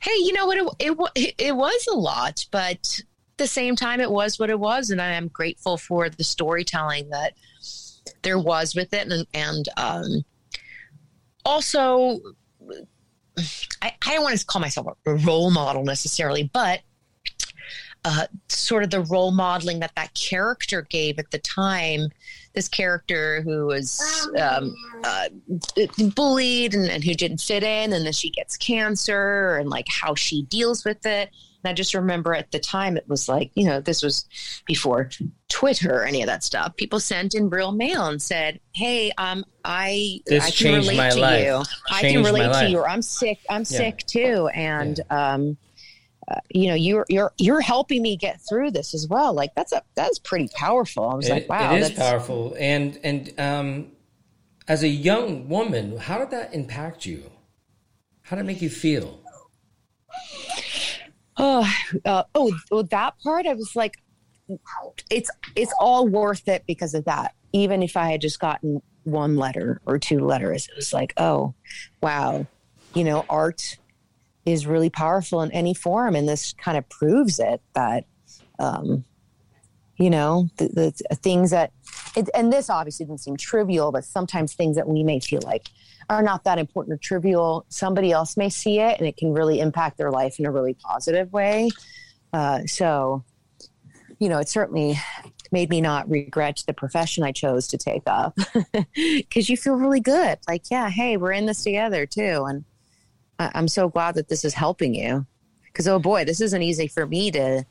hey you know what it, it, it was a lot but at the same time it was what it was and I am grateful for the storytelling that there was with it, and, and um, also, I, I don't want to call myself a role model necessarily, but uh, sort of the role modeling that that character gave at the time. This character who was um, uh, bullied and, and, who didn't fit in, and then she gets cancer, and like how she deals with it. And I just remember at the time it was like, you know, this was before Twitter or any of that stuff. People sent in real mail and said, "Hey, um, I this I can relate to life. you. Changed I can relate to you. Or I'm sick. I'm yeah. sick too." And yeah. um, uh, you know, you're you're you're helping me get through this as well. Like that's a that's pretty powerful. I was it, like, wow, it is powerful. And and um, as a young woman, how did that impact you? How did it make you feel? Oh, uh, oh, well, that part I was like, it's it's all worth it because of that. Even if I had just gotten one letter or two letters, it was like, oh, wow, you know, art is really powerful in any form, and this kind of proves it that, um, you know, the, the things that, it, and this obviously didn't seem trivial, but sometimes things that we may feel like are not that important or trivial, somebody else may see it, and it can really impact their life in a really positive way. Uh, so you know, it certainly made me not regret the profession I chose to take up because you feel really good. Like, yeah, hey, we're in this together too. And I- am so glad that this is helping you because, oh boy, this isn't easy for me to.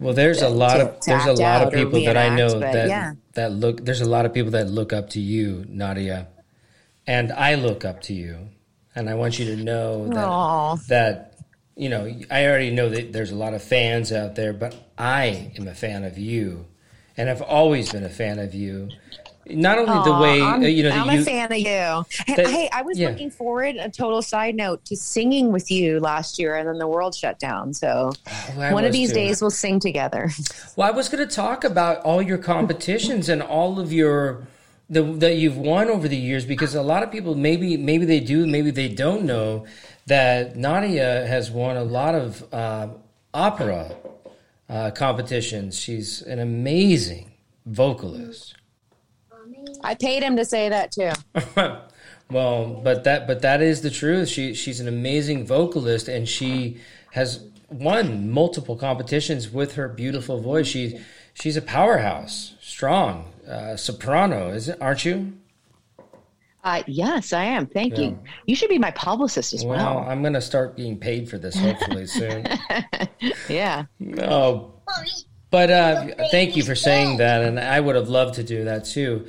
Well, there's a lot of there's a lot of people that I know that yeah. that look. There's a lot of people that look up to you, Nadia, and I look up to you, and I want you to know that Aww. that you know, I already know that there's a lot of fans out there, but I am a fan of you, and I've always been a fan of you. Not only Aww, the way I'm, uh, you know, I'm you, a fan of you. That, hey, I was yeah. looking forward. A total side note to singing with you last year, and then the world shut down. So well, one of these too. days we'll sing together. Well, I was going to talk about all your competitions and all of your the, that you've won over the years because a lot of people maybe maybe they do maybe they don't know that Nadia has won a lot of uh, opera uh, competitions. She's an amazing vocalist. I paid him to say that too. well, but that but that is the truth. She she's an amazing vocalist, and she has won multiple competitions with her beautiful voice. She she's a powerhouse, strong. Uh, soprano, is it? Aren't you? Uh, yes, I am. Thank Yeah. you. You should be my publicist as Well, well. I'm going to start being paid for this hopefully soon. Yeah. No, but uh, thank you for saying that, and I would have loved to do that too.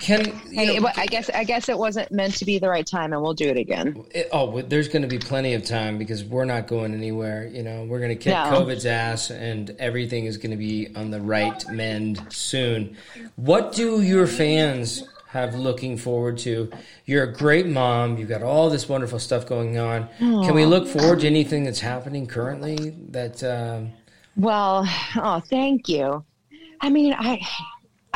Can you Hey, know, I guess I guess it wasn't meant to be the right time, and we'll do it again. it- oh, there's going to be plenty of time because we're not going anywhere. You know, we're going to kick No. COVID's ass, and everything is going to be on the right mend soon. What do your fans have looking forward to? You're a great mom. You've got all this wonderful stuff going on. Can we look forward to anything that's happening currently? That um, Well, oh, thank you. I mean, I,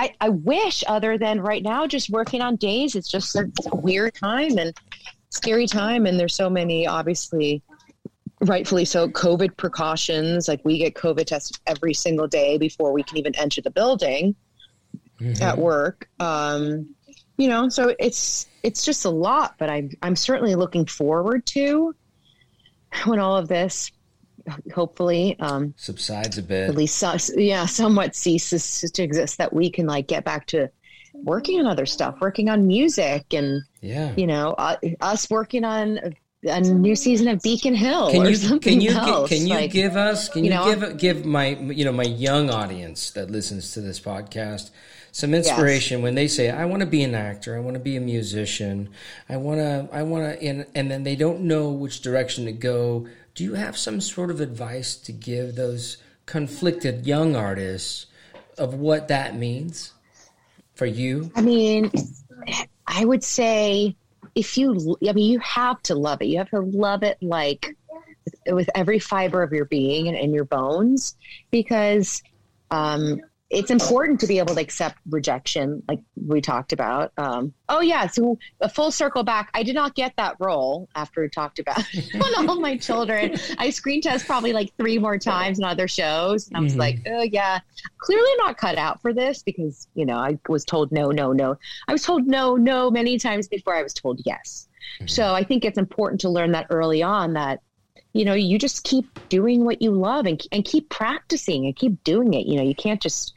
I, I wish other than right now, just working on days. It's just a, weird time and scary time, and there's so many obviously, rightfully so, COVID precautions. Like we get COVID tested every single day before we can even enter the building at work. Um, you know, so it's it's just a lot, but I'm I'm certainly looking forward to when all of this hopefully um, subsides a bit. at least so, yeah somewhat ceases to exist that we can like get back to working on other stuff working on music and Yeah. you know uh, us working on a, new season of beacon hill Can or you something can you else. can you like, give us can you you, know? give give my you know my young audience that listens to this podcast some inspiration when they say I want to be an actor, I want to be a musician, I want to I want to and and then they don't know which direction to go. Do you have some sort of advice to give those conflicted young artists of what that means for you? I mean, I would say if you, I mean, you have to love it. You have to love it like with every fiber of your being and in your bones because um, it's important to be able to accept rejection, like we talked about. Um, oh, yeah. So a full circle back. I did not get that role after we talked about on all my children. I screen test probably like three more times in other shows. And I was Mhm. like, oh, yeah, clearly not cut out for this because, you know, I was told no, no, no. I was told no, no many times before I was told yes. So I think it's important to learn that early on that, you know, you just keep doing what you love and, and keep practicing and keep doing it. You know, you can't just,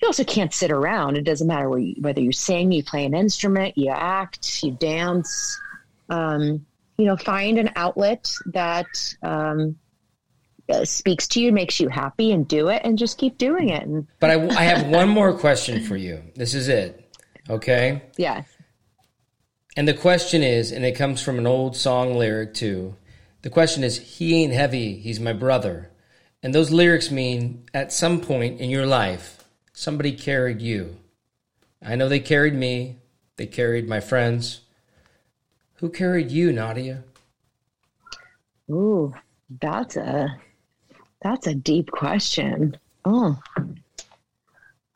you also can't sit around. It doesn't matter you, whether you sing, you play an instrument, you act, you dance. Um, you know, find an outlet that um, uh, speaks to you, makes you happy, and do it, and just keep doing it. And But I, I have one more question for you. This is it. Okay? yeah, And the question is, and it comes from an old song lyric too. The question is, he ain't heavy, he's my brother. And those lyrics mean at some point in your life, somebody carried you. I know they carried me, they carried my friends. Who carried you, Nadia? Ooh, that's a that's a deep question. Oh,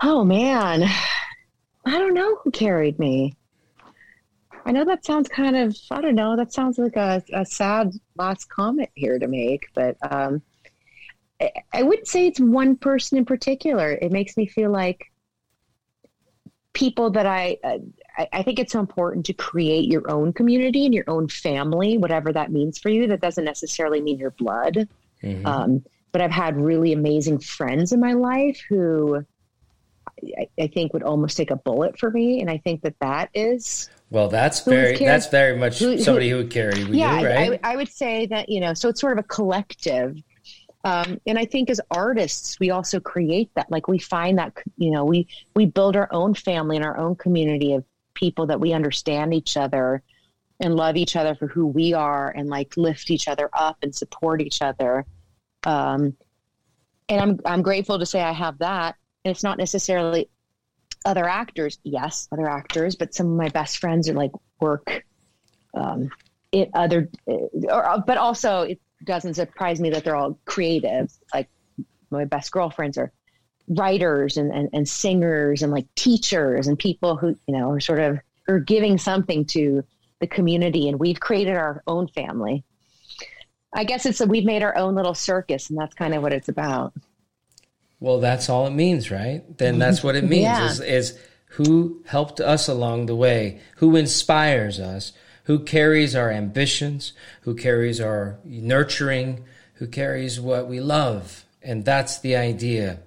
oh man, I don't know who carried me. I know that sounds kind of I don't know. That sounds like a, a sad last comment here to make, but um, I, I wouldn't say it's one person in particular. It makes me feel like people that I, uh, I I think it's so important to create your own community and your own family, whatever that means for you. That doesn't necessarily mean your blood. Mhm. Um, but I've had really amazing friends in my life who I, I think would almost take a bullet for me, and I think that that is well, that's very that's very much who- somebody who would carry you, yeah. I- right? I, I would say that you know, so it's sort of a collective. Um, and I think as artists, we also create that. Like we find that you know, we we build our own family and our own community of people that we understand each other and love each other for who we are, and like lift each other up and support each other. Um, and I'm I'm grateful to say I have that. And it's not necessarily other actors. Yes, other actors, but some of my best friends are like work um, it other, or, but also doesn't surprise me that they're all creative. Like my best girlfriends are writers and, and, and singers and like teachers and people who you know are sort of are giving something to the community, and we've created our own family. I guess it's that we've made our own little circus, and that's kind of what it's about. Well, that's all it means, right? Then that's what it means Yeah. is, is who helped us along the way, who inspires us, who carries our ambitions, who carries our nurturing, who carries what we love. And that's the idea.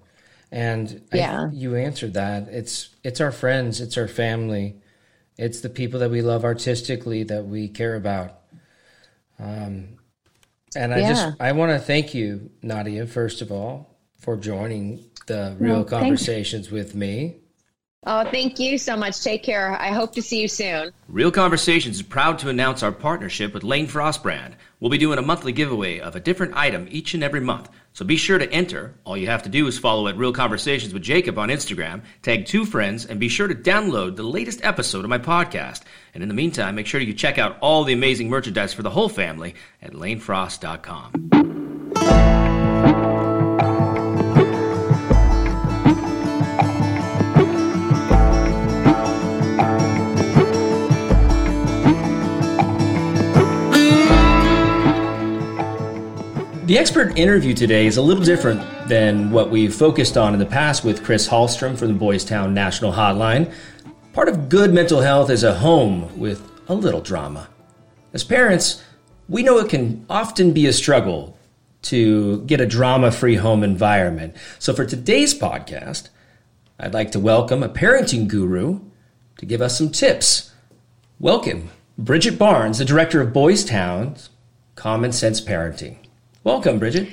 And Yeah. I, you answered that. It's it's our friends, it's our family, it's the people that we love artistically that we care about. Um, and I Yeah. just I want to thank you, Nadia, first of all, for joining the Real Well, thanks. Conversations with me. Oh, thank you so much. Take care. I hope to see you soon. Real Conversations is proud to announce our partnership with Lane Frost Brand. We'll be doing a monthly giveaway of a different item each and every month. So be sure to enter. All you have to do is follow at Real Conversations with Jacob on Instagram, tag two friends, and be sure to download the latest episode of my podcast. And in the meantime, make sure you check out all the amazing merchandise for the whole family at lanefrost.com. The expert interview today is a little different than what we've focused on in the past with Chris Hallstrom from the Boys Town National Hotline. Part of good mental health is a home with a little drama. As parents, we know it can often be a struggle to get a drama free home environment. So for today's podcast, I'd like to welcome a parenting guru to give us some tips. Welcome, Bridget Barnes, the director of Boys Town's Common Sense Parenting. Welcome, Bridget.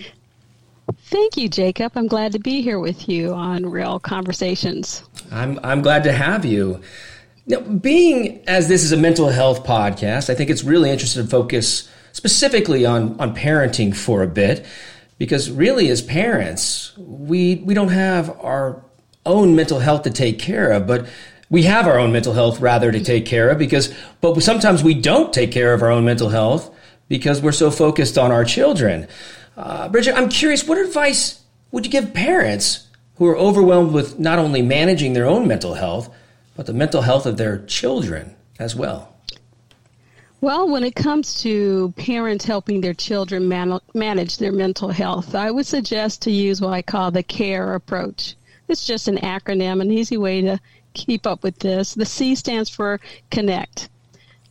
Thank you, Jacob. I'm glad to be here with you on Real Conversations. I'm I'm glad to have you. Now, being as this is a mental health podcast, I think it's really interesting to focus specifically on on parenting for a bit, because really, as parents, we we don't have our own mental health to take care of, but we have our own mental health rather to take care of because but sometimes we don't take care of our own mental health because we're so focused on our children. Uh, Bridget, I'm curious, what advice would you give parents who are overwhelmed with not only managing their own mental health, but the mental health of their children as well? Well, when it comes to parents helping their children man- manage their mental health, I would suggest to use what I call the CARE approach. It's just an acronym, an easy way to keep up with this. The C stands for connect.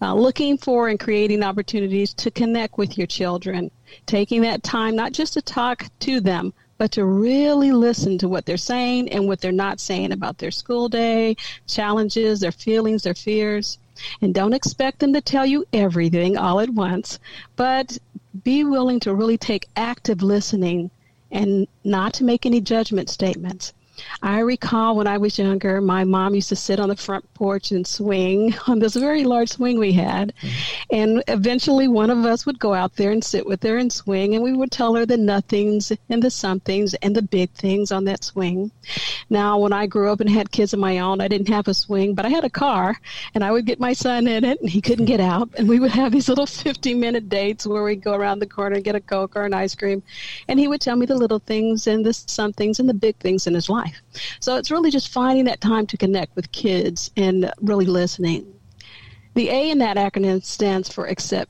Uh, looking for and creating opportunities to connect with your children, taking that time not just to talk to them, but to really listen to what they're saying and what they're not saying about their school day, challenges, their feelings, their fears. And don't expect them to tell you everything all at once, but be willing to really take active listening and not to make any judgment statements. I recall when I was younger, my mom used to sit on the front porch and swing on this very large swing we had. Mm-hmm. And eventually one of us would go out there and sit with her and swing, and we would tell her the nothings and the somethings and the big things on that swing. Now, when I grew up and had kids of my own, I didn't have a swing, but I had a car, and I would get my son in it, and he couldn't get out. And we would have these little 50 minute dates where we'd go around the corner and get a Coke or an ice cream. And he would tell me the little things and the somethings and the big things in his life. So it's really just finding that time to connect with kids and really listening. The A in that acronym stands for accept.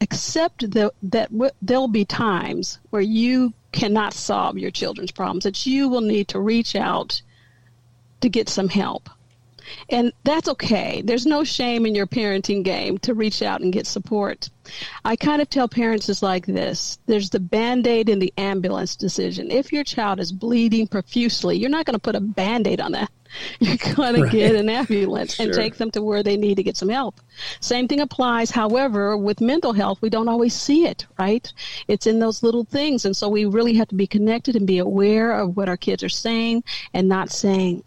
Accept the, that w- there'll be times where you cannot solve your children's problems, that you will need to reach out to get some help. And that's okay. There's no shame in your parenting game to reach out and get support. I kind of tell parents it's like this there's the band aid and the ambulance decision. If your child is bleeding profusely, you're not going to put a band aid on that. You're going to get an ambulance and take them to where they need to get some help. Same thing applies, however, with mental health, we don't always see it, right? It's in those little things. And so we really have to be connected and be aware of what our kids are saying and not saying.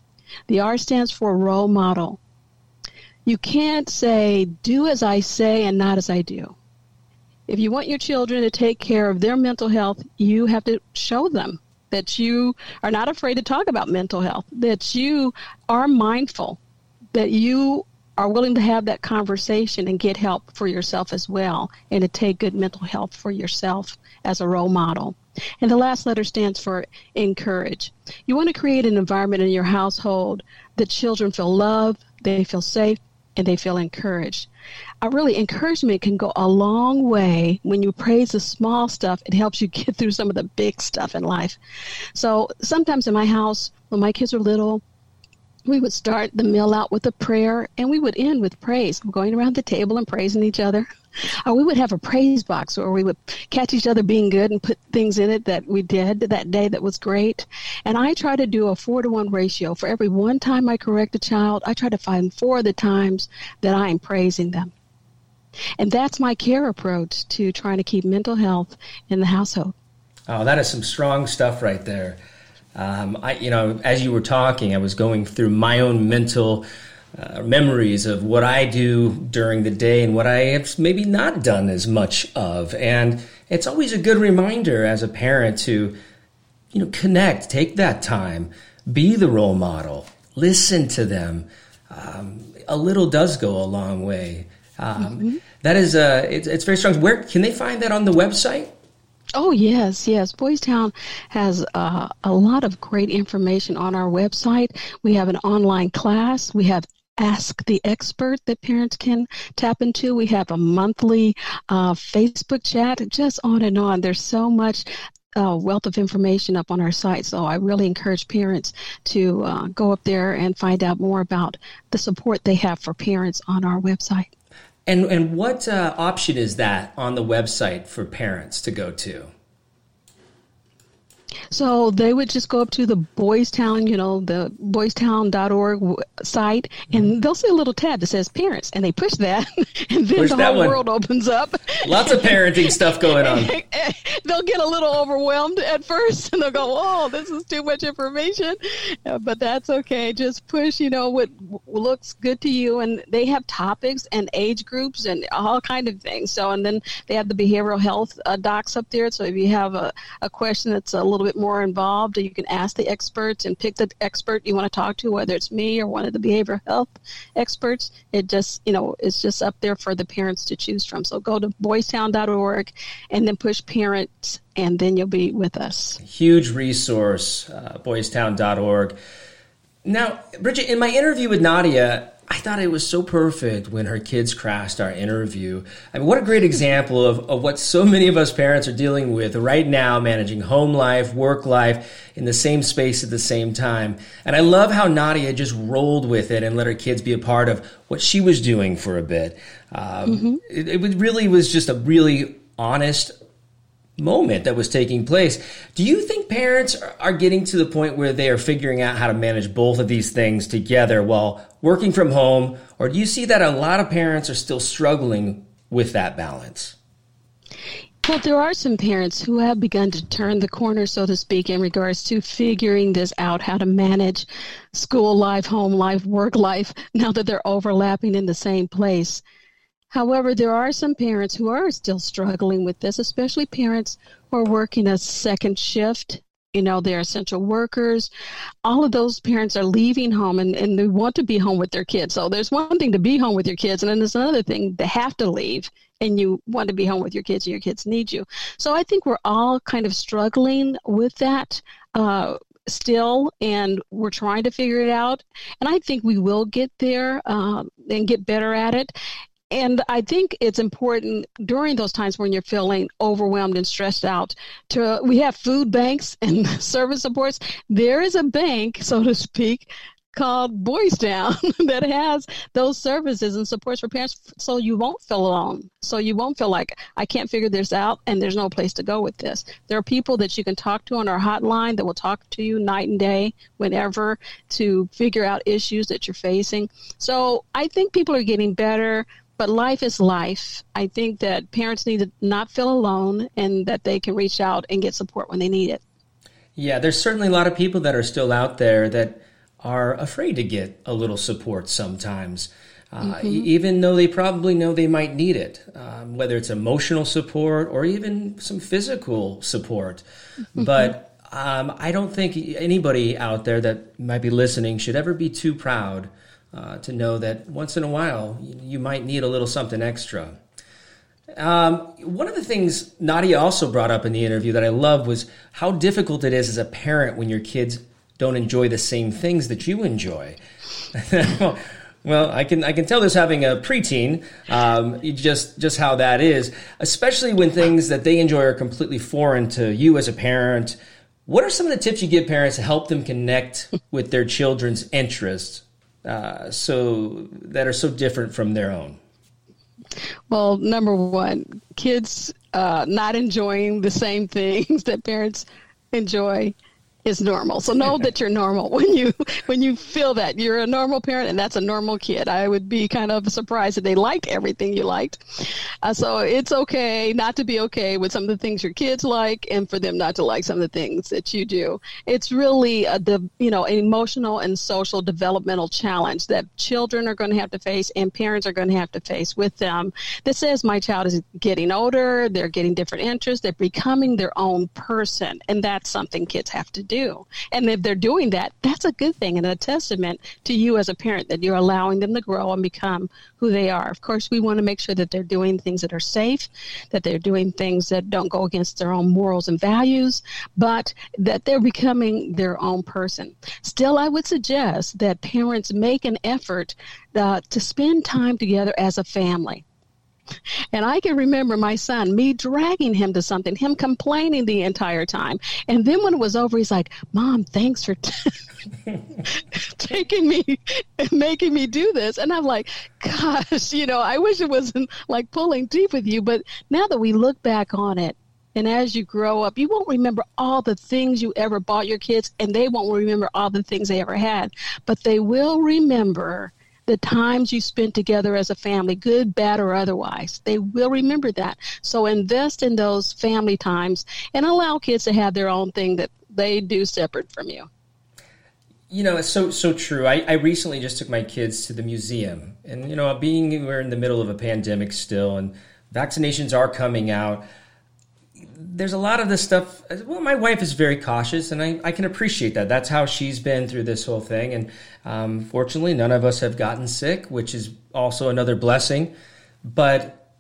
The R stands for role model. You can't say, do as I say and not as I do. If you want your children to take care of their mental health, you have to show them that you are not afraid to talk about mental health, that you are mindful, that you are willing to have that conversation and get help for yourself as well, and to take good mental health for yourself as a role model. And the last letter stands for encourage. You want to create an environment in your household that children feel loved, they feel safe, and they feel encouraged. Uh, really, encouragement can go a long way. When you praise the small stuff, it helps you get through some of the big stuff in life. So sometimes in my house, when my kids are little, we would start the meal out with a prayer and we would end with praise, going around the table and praising each other. Or we would have a praise box where we would catch each other being good and put things in it that we did that day that was great. And I try to do a four to one ratio. For every one time I correct a child, I try to find four of the times that I am praising them. And that's my care approach to trying to keep mental health in the household. Oh, that is some strong stuff right there. Um, I, you know, as you were talking, I was going through my own mental uh, memories of what I do during the day and what I have maybe not done as much of. And it's always a good reminder as a parent to, you know, connect, take that time, be the role model, listen to them. Um, a little does go a long way. Um, mm-hmm. that is, uh, it's, it's very strong. Where can they find that on the website? Oh, yes, yes. Boys Town has uh, a lot of great information on our website. We have an online class. We have Ask the Expert that parents can tap into. We have a monthly uh, Facebook chat, just on and on. There's so much uh, wealth of information up on our site. So I really encourage parents to uh, go up there and find out more about the support they have for parents on our website. And and what uh, option is that on the website for parents to go to? So they would just go up to the Boys Town, you know, the boystown.org site, and mm-hmm. they'll see a little tab that says parents, and they push that, and then push the whole one. world opens up. Lots of parenting stuff going on. they'll get a little overwhelmed at first, and they'll go, "Oh, this is too much information," but that's okay. Just push, you know, what looks good to you, and they have topics and age groups and all kind of things. So, and then they have the behavioral health uh, docs up there. So if you have a, a question that's a little bit more involved, you can ask the experts and pick the expert you want to talk to, whether it's me or one of the behavioral health experts. It just, you know, it's just up there for the parents to choose from. So go to boystown.org and then push parents, and then you'll be with us. Huge resource, uh, boystown.org. Now, Bridget, in my interview with Nadia, I thought it was so perfect when her kids crashed our interview. I mean, what a great example of, of what so many of us parents are dealing with right now, managing home life, work life in the same space at the same time. And I love how Nadia just rolled with it and let her kids be a part of what she was doing for a bit. Um, mm-hmm. it, it really was just a really honest, moment that was taking place. Do you think parents are getting to the point where they are figuring out how to manage both of these things together while working from home? Or do you see that a lot of parents are still struggling with that balance? Well, there are some parents who have begun to turn the corner, so to speak, in regards to figuring this out how to manage school life, home life, work life, now that they're overlapping in the same place. However, there are some parents who are still struggling with this, especially parents who are working a second shift. You know, they're essential workers. All of those parents are leaving home and, and they want to be home with their kids. So there's one thing to be home with your kids, and then there's another thing to have to leave and you want to be home with your kids and your kids need you. So I think we're all kind of struggling with that. Uh, still and we're trying to figure it out and i think we will get there um, and get better at it and I think it's important during those times when you're feeling overwhelmed and stressed out to we have food banks and service supports. There is a bank, so to speak, called Boys Town that has those services and supports for parents so you won't feel alone. So you won't feel like I can't figure this out and there's no place to go with this. There are people that you can talk to on our hotline that will talk to you night and day whenever to figure out issues that you're facing. So I think people are getting better but life is life. I think that parents need to not feel alone and that they can reach out and get support when they need it. Yeah, there's certainly a lot of people that are still out there that are afraid to get a little support sometimes. Uh, mm-hmm. even though they probably know they might need it, um, whether it's emotional support or even some physical support. Mm-hmm. But um, I don't think anybody out there that might be listening should ever be too proud uh, to know that once in a while you might need a little something extra. Um, one of the things Nadia also brought up in the interview that I love was how difficult it is as a parent when your kids don't enjoy the same things that you enjoy. well, I can I can tell this having a preteen, um, just just how that is, especially when things that they enjoy are completely foreign to you as a parent. What are some of the tips you give parents to help them connect with their children's interests uh, so that are so different from their own? Well, number one, kids uh, not enjoying the same things that parents enjoy is normal. So know that you're normal when you when you feel that you're a normal parent and that's a normal kid. I would be kind of surprised if they liked everything you liked. Uh, so it's okay not to be okay with some of the things your kids like and for them not to like some of the things that you do. It's really a you know an emotional and social developmental challenge that children are going to have to face and parents are going to have to face with them. That says my child is getting older, they're getting different interests, they're becoming their own person, and that's something kids have to do do. And if they're doing that, that's a good thing and a testament to you as a parent that you're allowing them to grow and become who they are. Of course, we want to make sure that they're doing things that are safe, that they're doing things that don't go against their own morals and values, but that they're becoming their own person. Still, I would suggest that parents make an effort uh, to spend time together as a family. And I can remember my son, me dragging him to something, him complaining the entire time. And then when it was over, he's like, Mom, thanks for t- taking me and making me do this. And I'm like, Gosh, you know, I wish it wasn't like pulling teeth with you. But now that we look back on it, and as you grow up, you won't remember all the things you ever bought your kids, and they won't remember all the things they ever had. But they will remember the times you spent together as a family, good, bad, or otherwise. They will remember that. So invest in those family times and allow kids to have their own thing that they do separate from you. You know, it's so so true. I, I recently just took my kids to the museum, and you know, being we're in the middle of a pandemic still, and vaccinations are coming out there's a lot of this stuff. Well, my wife is very cautious, and I, I can appreciate that. That's how she's been through this whole thing. And um, fortunately, none of us have gotten sick, which is also another blessing. But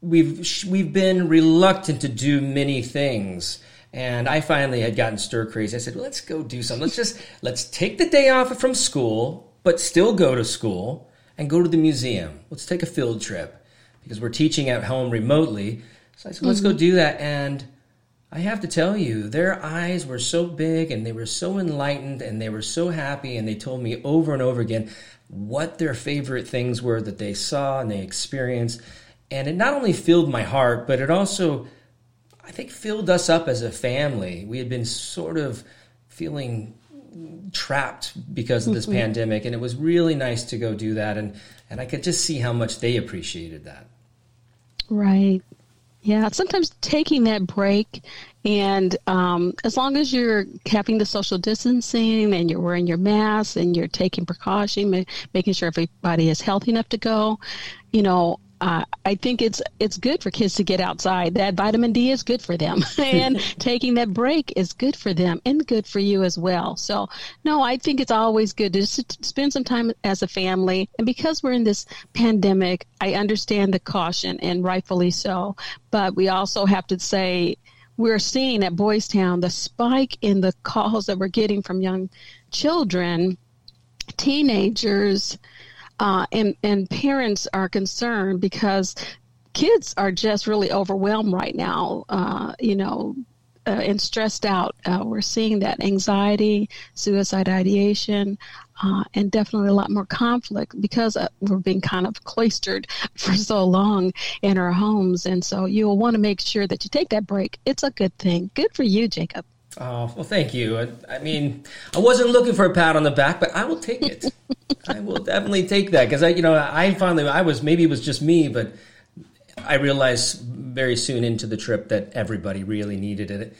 we've we've been reluctant to do many things. And I finally had gotten stir crazy. I said, well, "Let's go do something. Let's just let's take the day off from school, but still go to school and go to the museum. Let's take a field trip because we're teaching at home remotely." So I said, let's mm-hmm. go do that. And I have to tell you, their eyes were so big and they were so enlightened and they were so happy. And they told me over and over again what their favorite things were that they saw and they experienced. And it not only filled my heart, but it also, I think, filled us up as a family. We had been sort of feeling trapped because of this mm-hmm. pandemic and it was really nice to go do that and and I could just see how much they appreciated that. Right. Yeah, sometimes taking that break, and um, as long as you're having the social distancing and you're wearing your mask and you're taking precaution, making sure everybody is healthy enough to go, you know, uh, I think it's it's good for kids to get outside. That vitamin D is good for them, and taking that break is good for them and good for you as well. So, no, I think it's always good to just spend some time as a family. And because we're in this pandemic, I understand the caution, and rightfully so. But we also have to say we're seeing at Boys Town the spike in the calls that we're getting from young children, teenagers uh, and and parents are concerned because kids are just really overwhelmed right now. Uh, you know, uh, and stressed out. Uh, we're seeing that anxiety, suicide ideation, uh, and definitely a lot more conflict because uh, we're being kind of cloistered for so long in our homes. And so you'll want to make sure that you take that break. It's a good thing. Good for you, Jacob. Oh, well, thank you. I, I, mean, I wasn't looking for a pat on the back, but I will take it. I will definitely take that because I, you know, I finally, I was, maybe it was just me, but I realized very soon into the trip that everybody really needed it.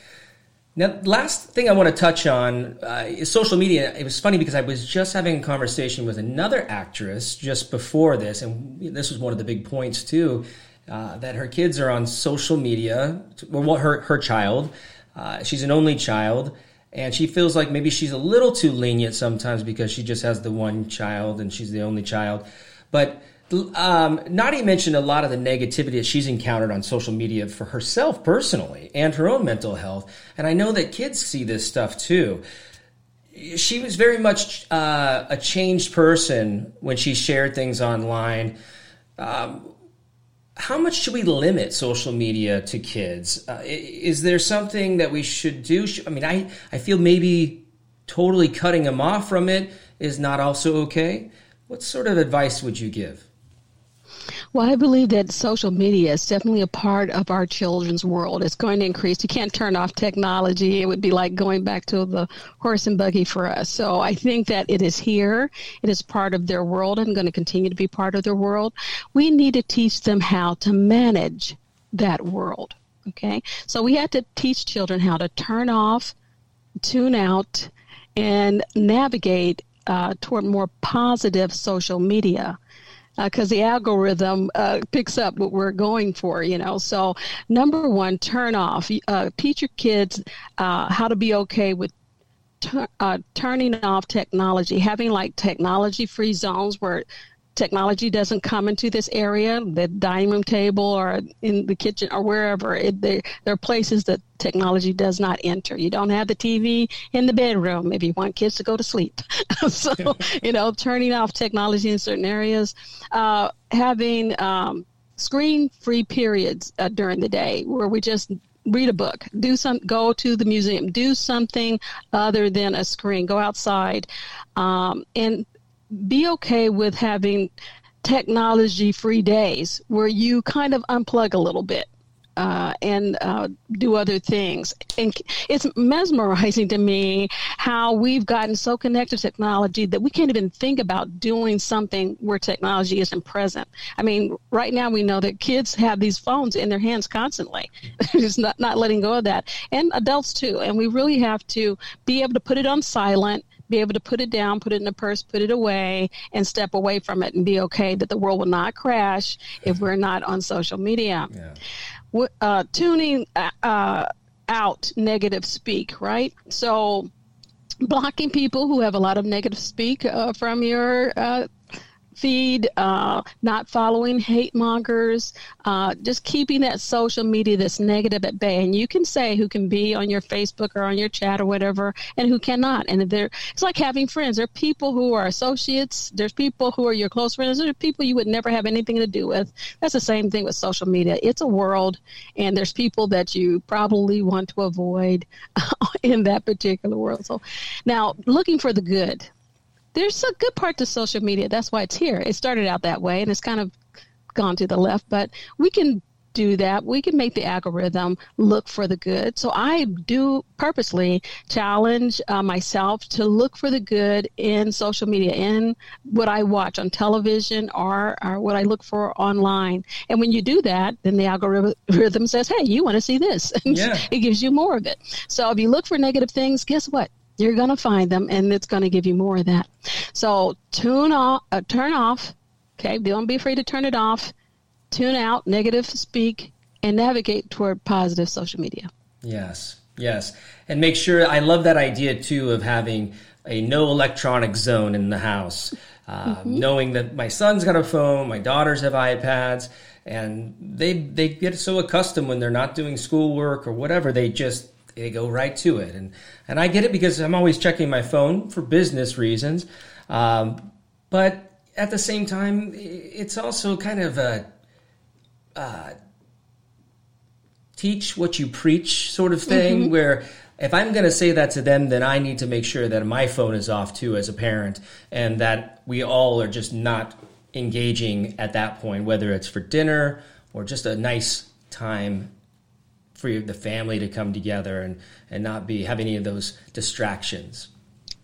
Now, last thing I want to touch on uh, is social media. It was funny because I was just having a conversation with another actress just before this, and this was one of the big points too, uh, that her kids are on social media, well, her, her child, uh, she's an only child, and she feels like maybe she's a little too lenient sometimes because she just has the one child and she's the only child. But um, Nadia mentioned a lot of the negativity that she's encountered on social media for herself personally and her own mental health. And I know that kids see this stuff too. She was very much uh, a changed person when she shared things online. Um, how much should we limit social media to kids? Uh, is there something that we should do? I mean, I, I feel maybe totally cutting them off from it is not also okay. What sort of advice would you give? Well, I believe that social media is definitely a part of our children's world. It's going to increase. You can't turn off technology. It would be like going back to the horse and buggy for us. So I think that it is here. It is part of their world and going to continue to be part of their world. We need to teach them how to manage that world. Okay. So we have to teach children how to turn off, tune out, and navigate uh, toward more positive social media because uh, the algorithm uh, picks up what we're going for, you know. So, number one, turn off. Uh, teach your kids uh, how to be okay with uh, turning off technology, having like technology free zones where technology doesn't come into this area, the dining room table or in the kitchen or wherever, it, there, there are places that technology does not enter. You don't have the TV in the bedroom if you want kids to go to sleep. so, you know, turning off technology in certain areas, uh, having um, screen free periods uh, during the day where we just read a book do some go to the museum do something other than a screen go outside um, and be okay with having technology free days where you kind of unplug a little bit uh, and uh, do other things. And it's mesmerizing to me how we've gotten so connected to technology that we can't even think about doing something where technology isn't present. I mean, right now we know that kids have these phones in their hands constantly, just not, not letting go of that, and adults too. And we really have to be able to put it on silent be able to put it down, put it in a purse, put it away, and step away from it and be okay that the world will not crash if we're not on social media. Yeah. Uh, tuning uh, uh, out negative speak, right? So blocking people who have a lot of negative speak uh, from your uh, feed, uh, not following hate mongers, uh, just keeping that social media that's negative at bay. And you can say who can be on your Facebook or on your chat or whatever, and who cannot. And there, it's like having friends. There are people who are associates. There's people who are your close friends. There are people you would never have anything to do with. That's the same thing with social media. It's a world, and there's people that you probably want to avoid in that particular world. So, now looking for the good there's a good part to social media. That's why it's here. It started out that way and it's kind of gone to the left, but we can do that. We can make the algorithm look for the good. So I do purposely challenge uh, myself to look for the good in social media, in what I watch on television or, or what I look for online. And when you do that, then the algorithm says, hey, you want to see this. Yeah. it gives you more of it. So if you look for negative things, guess what? You're going to find them, and it's going to give you more of that. So tune off, uh, turn off. Okay, don't be afraid to turn it off. Tune out negative speak and navigate toward positive social media. Yes, yes, and make sure. I love that idea too of having a no electronic zone in the house. Uh, mm-hmm. Knowing that my son's got a phone, my daughters have iPads, and they they get so accustomed when they're not doing schoolwork or whatever, they just they go right to it. And and I get it because I'm always checking my phone for business reasons. Um, but at the same time, it's also kind of a uh, teach what you preach sort of thing mm-hmm. where if I'm going to say that to them, then I need to make sure that my phone is off too as a parent and that we all are just not engaging at that point, whether it's for dinner or just a nice time for the family to come together and, and not be have any of those distractions.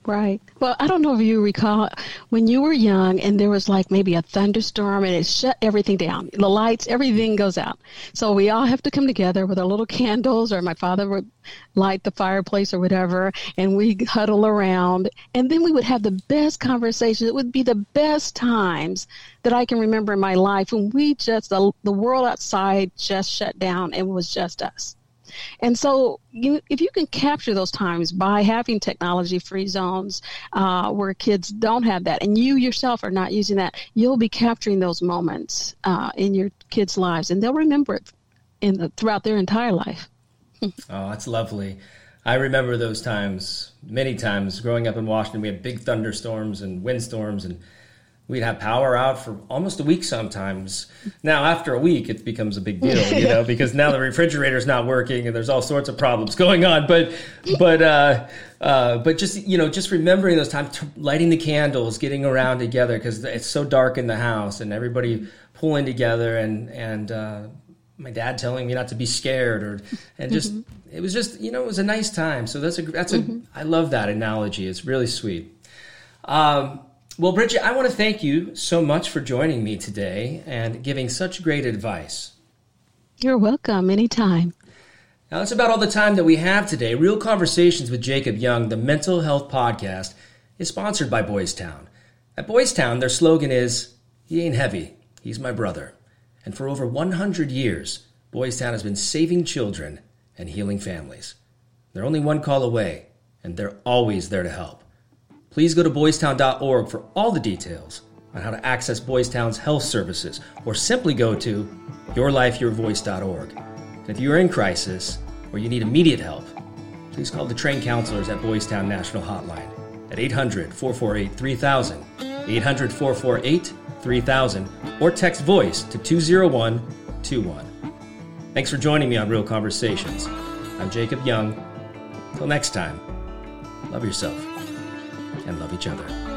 Right. Well, I don't know if you recall when you were young and there was like maybe a thunderstorm and it shut everything down. The lights, everything goes out. So we all have to come together with our little candles, or my father would light the fireplace or whatever, and we huddle around. And then we would have the best conversations. It would be the best times that I can remember in my life when we just, the, the world outside just shut down and was just us. And so, you, if you can capture those times by having technology free zones uh, where kids don't have that, and you yourself are not using that, you'll be capturing those moments uh, in your kids' lives, and they'll remember it in the, throughout their entire life. oh, that's lovely. I remember those times many times growing up in Washington. We had big thunderstorms and windstorms, and we'd have power out for almost a week sometimes. Now, after a week, it becomes a big deal, you know, because now the refrigerator's not working and there's all sorts of problems going on. But, but, uh, uh, but just you know, just remembering those times, lighting the candles, getting around together because it's so dark in the house, and everybody pulling together, and and uh, my dad telling me not to be scared, or and just mm-hmm. it was just you know it was a nice time. So that's a that's a mm-hmm. I love that analogy. It's really sweet. Um, well, Bridget, I want to thank you so much for joining me today and giving such great advice. You're welcome anytime. Now, that's about all the time that we have today. Real Conversations with Jacob Young, the mental health podcast, is sponsored by Boys Town. At Boys Town, their slogan is He ain't heavy, he's my brother. And for over 100 years, Boys Town has been saving children and healing families. They're only one call away, and they're always there to help please go to boystown.org for all the details on how to access Boys Town's health services, or simply go to yourlifeyourvoice.org. And if you are in crisis or you need immediate help, please call the trained counselors at Boys Town National Hotline at 800 448 3000, 800 448 3000, or text VOICE to 201 21. Thanks for joining me on Real Conversations. I'm Jacob Young. Till next time, love yourself and love each other.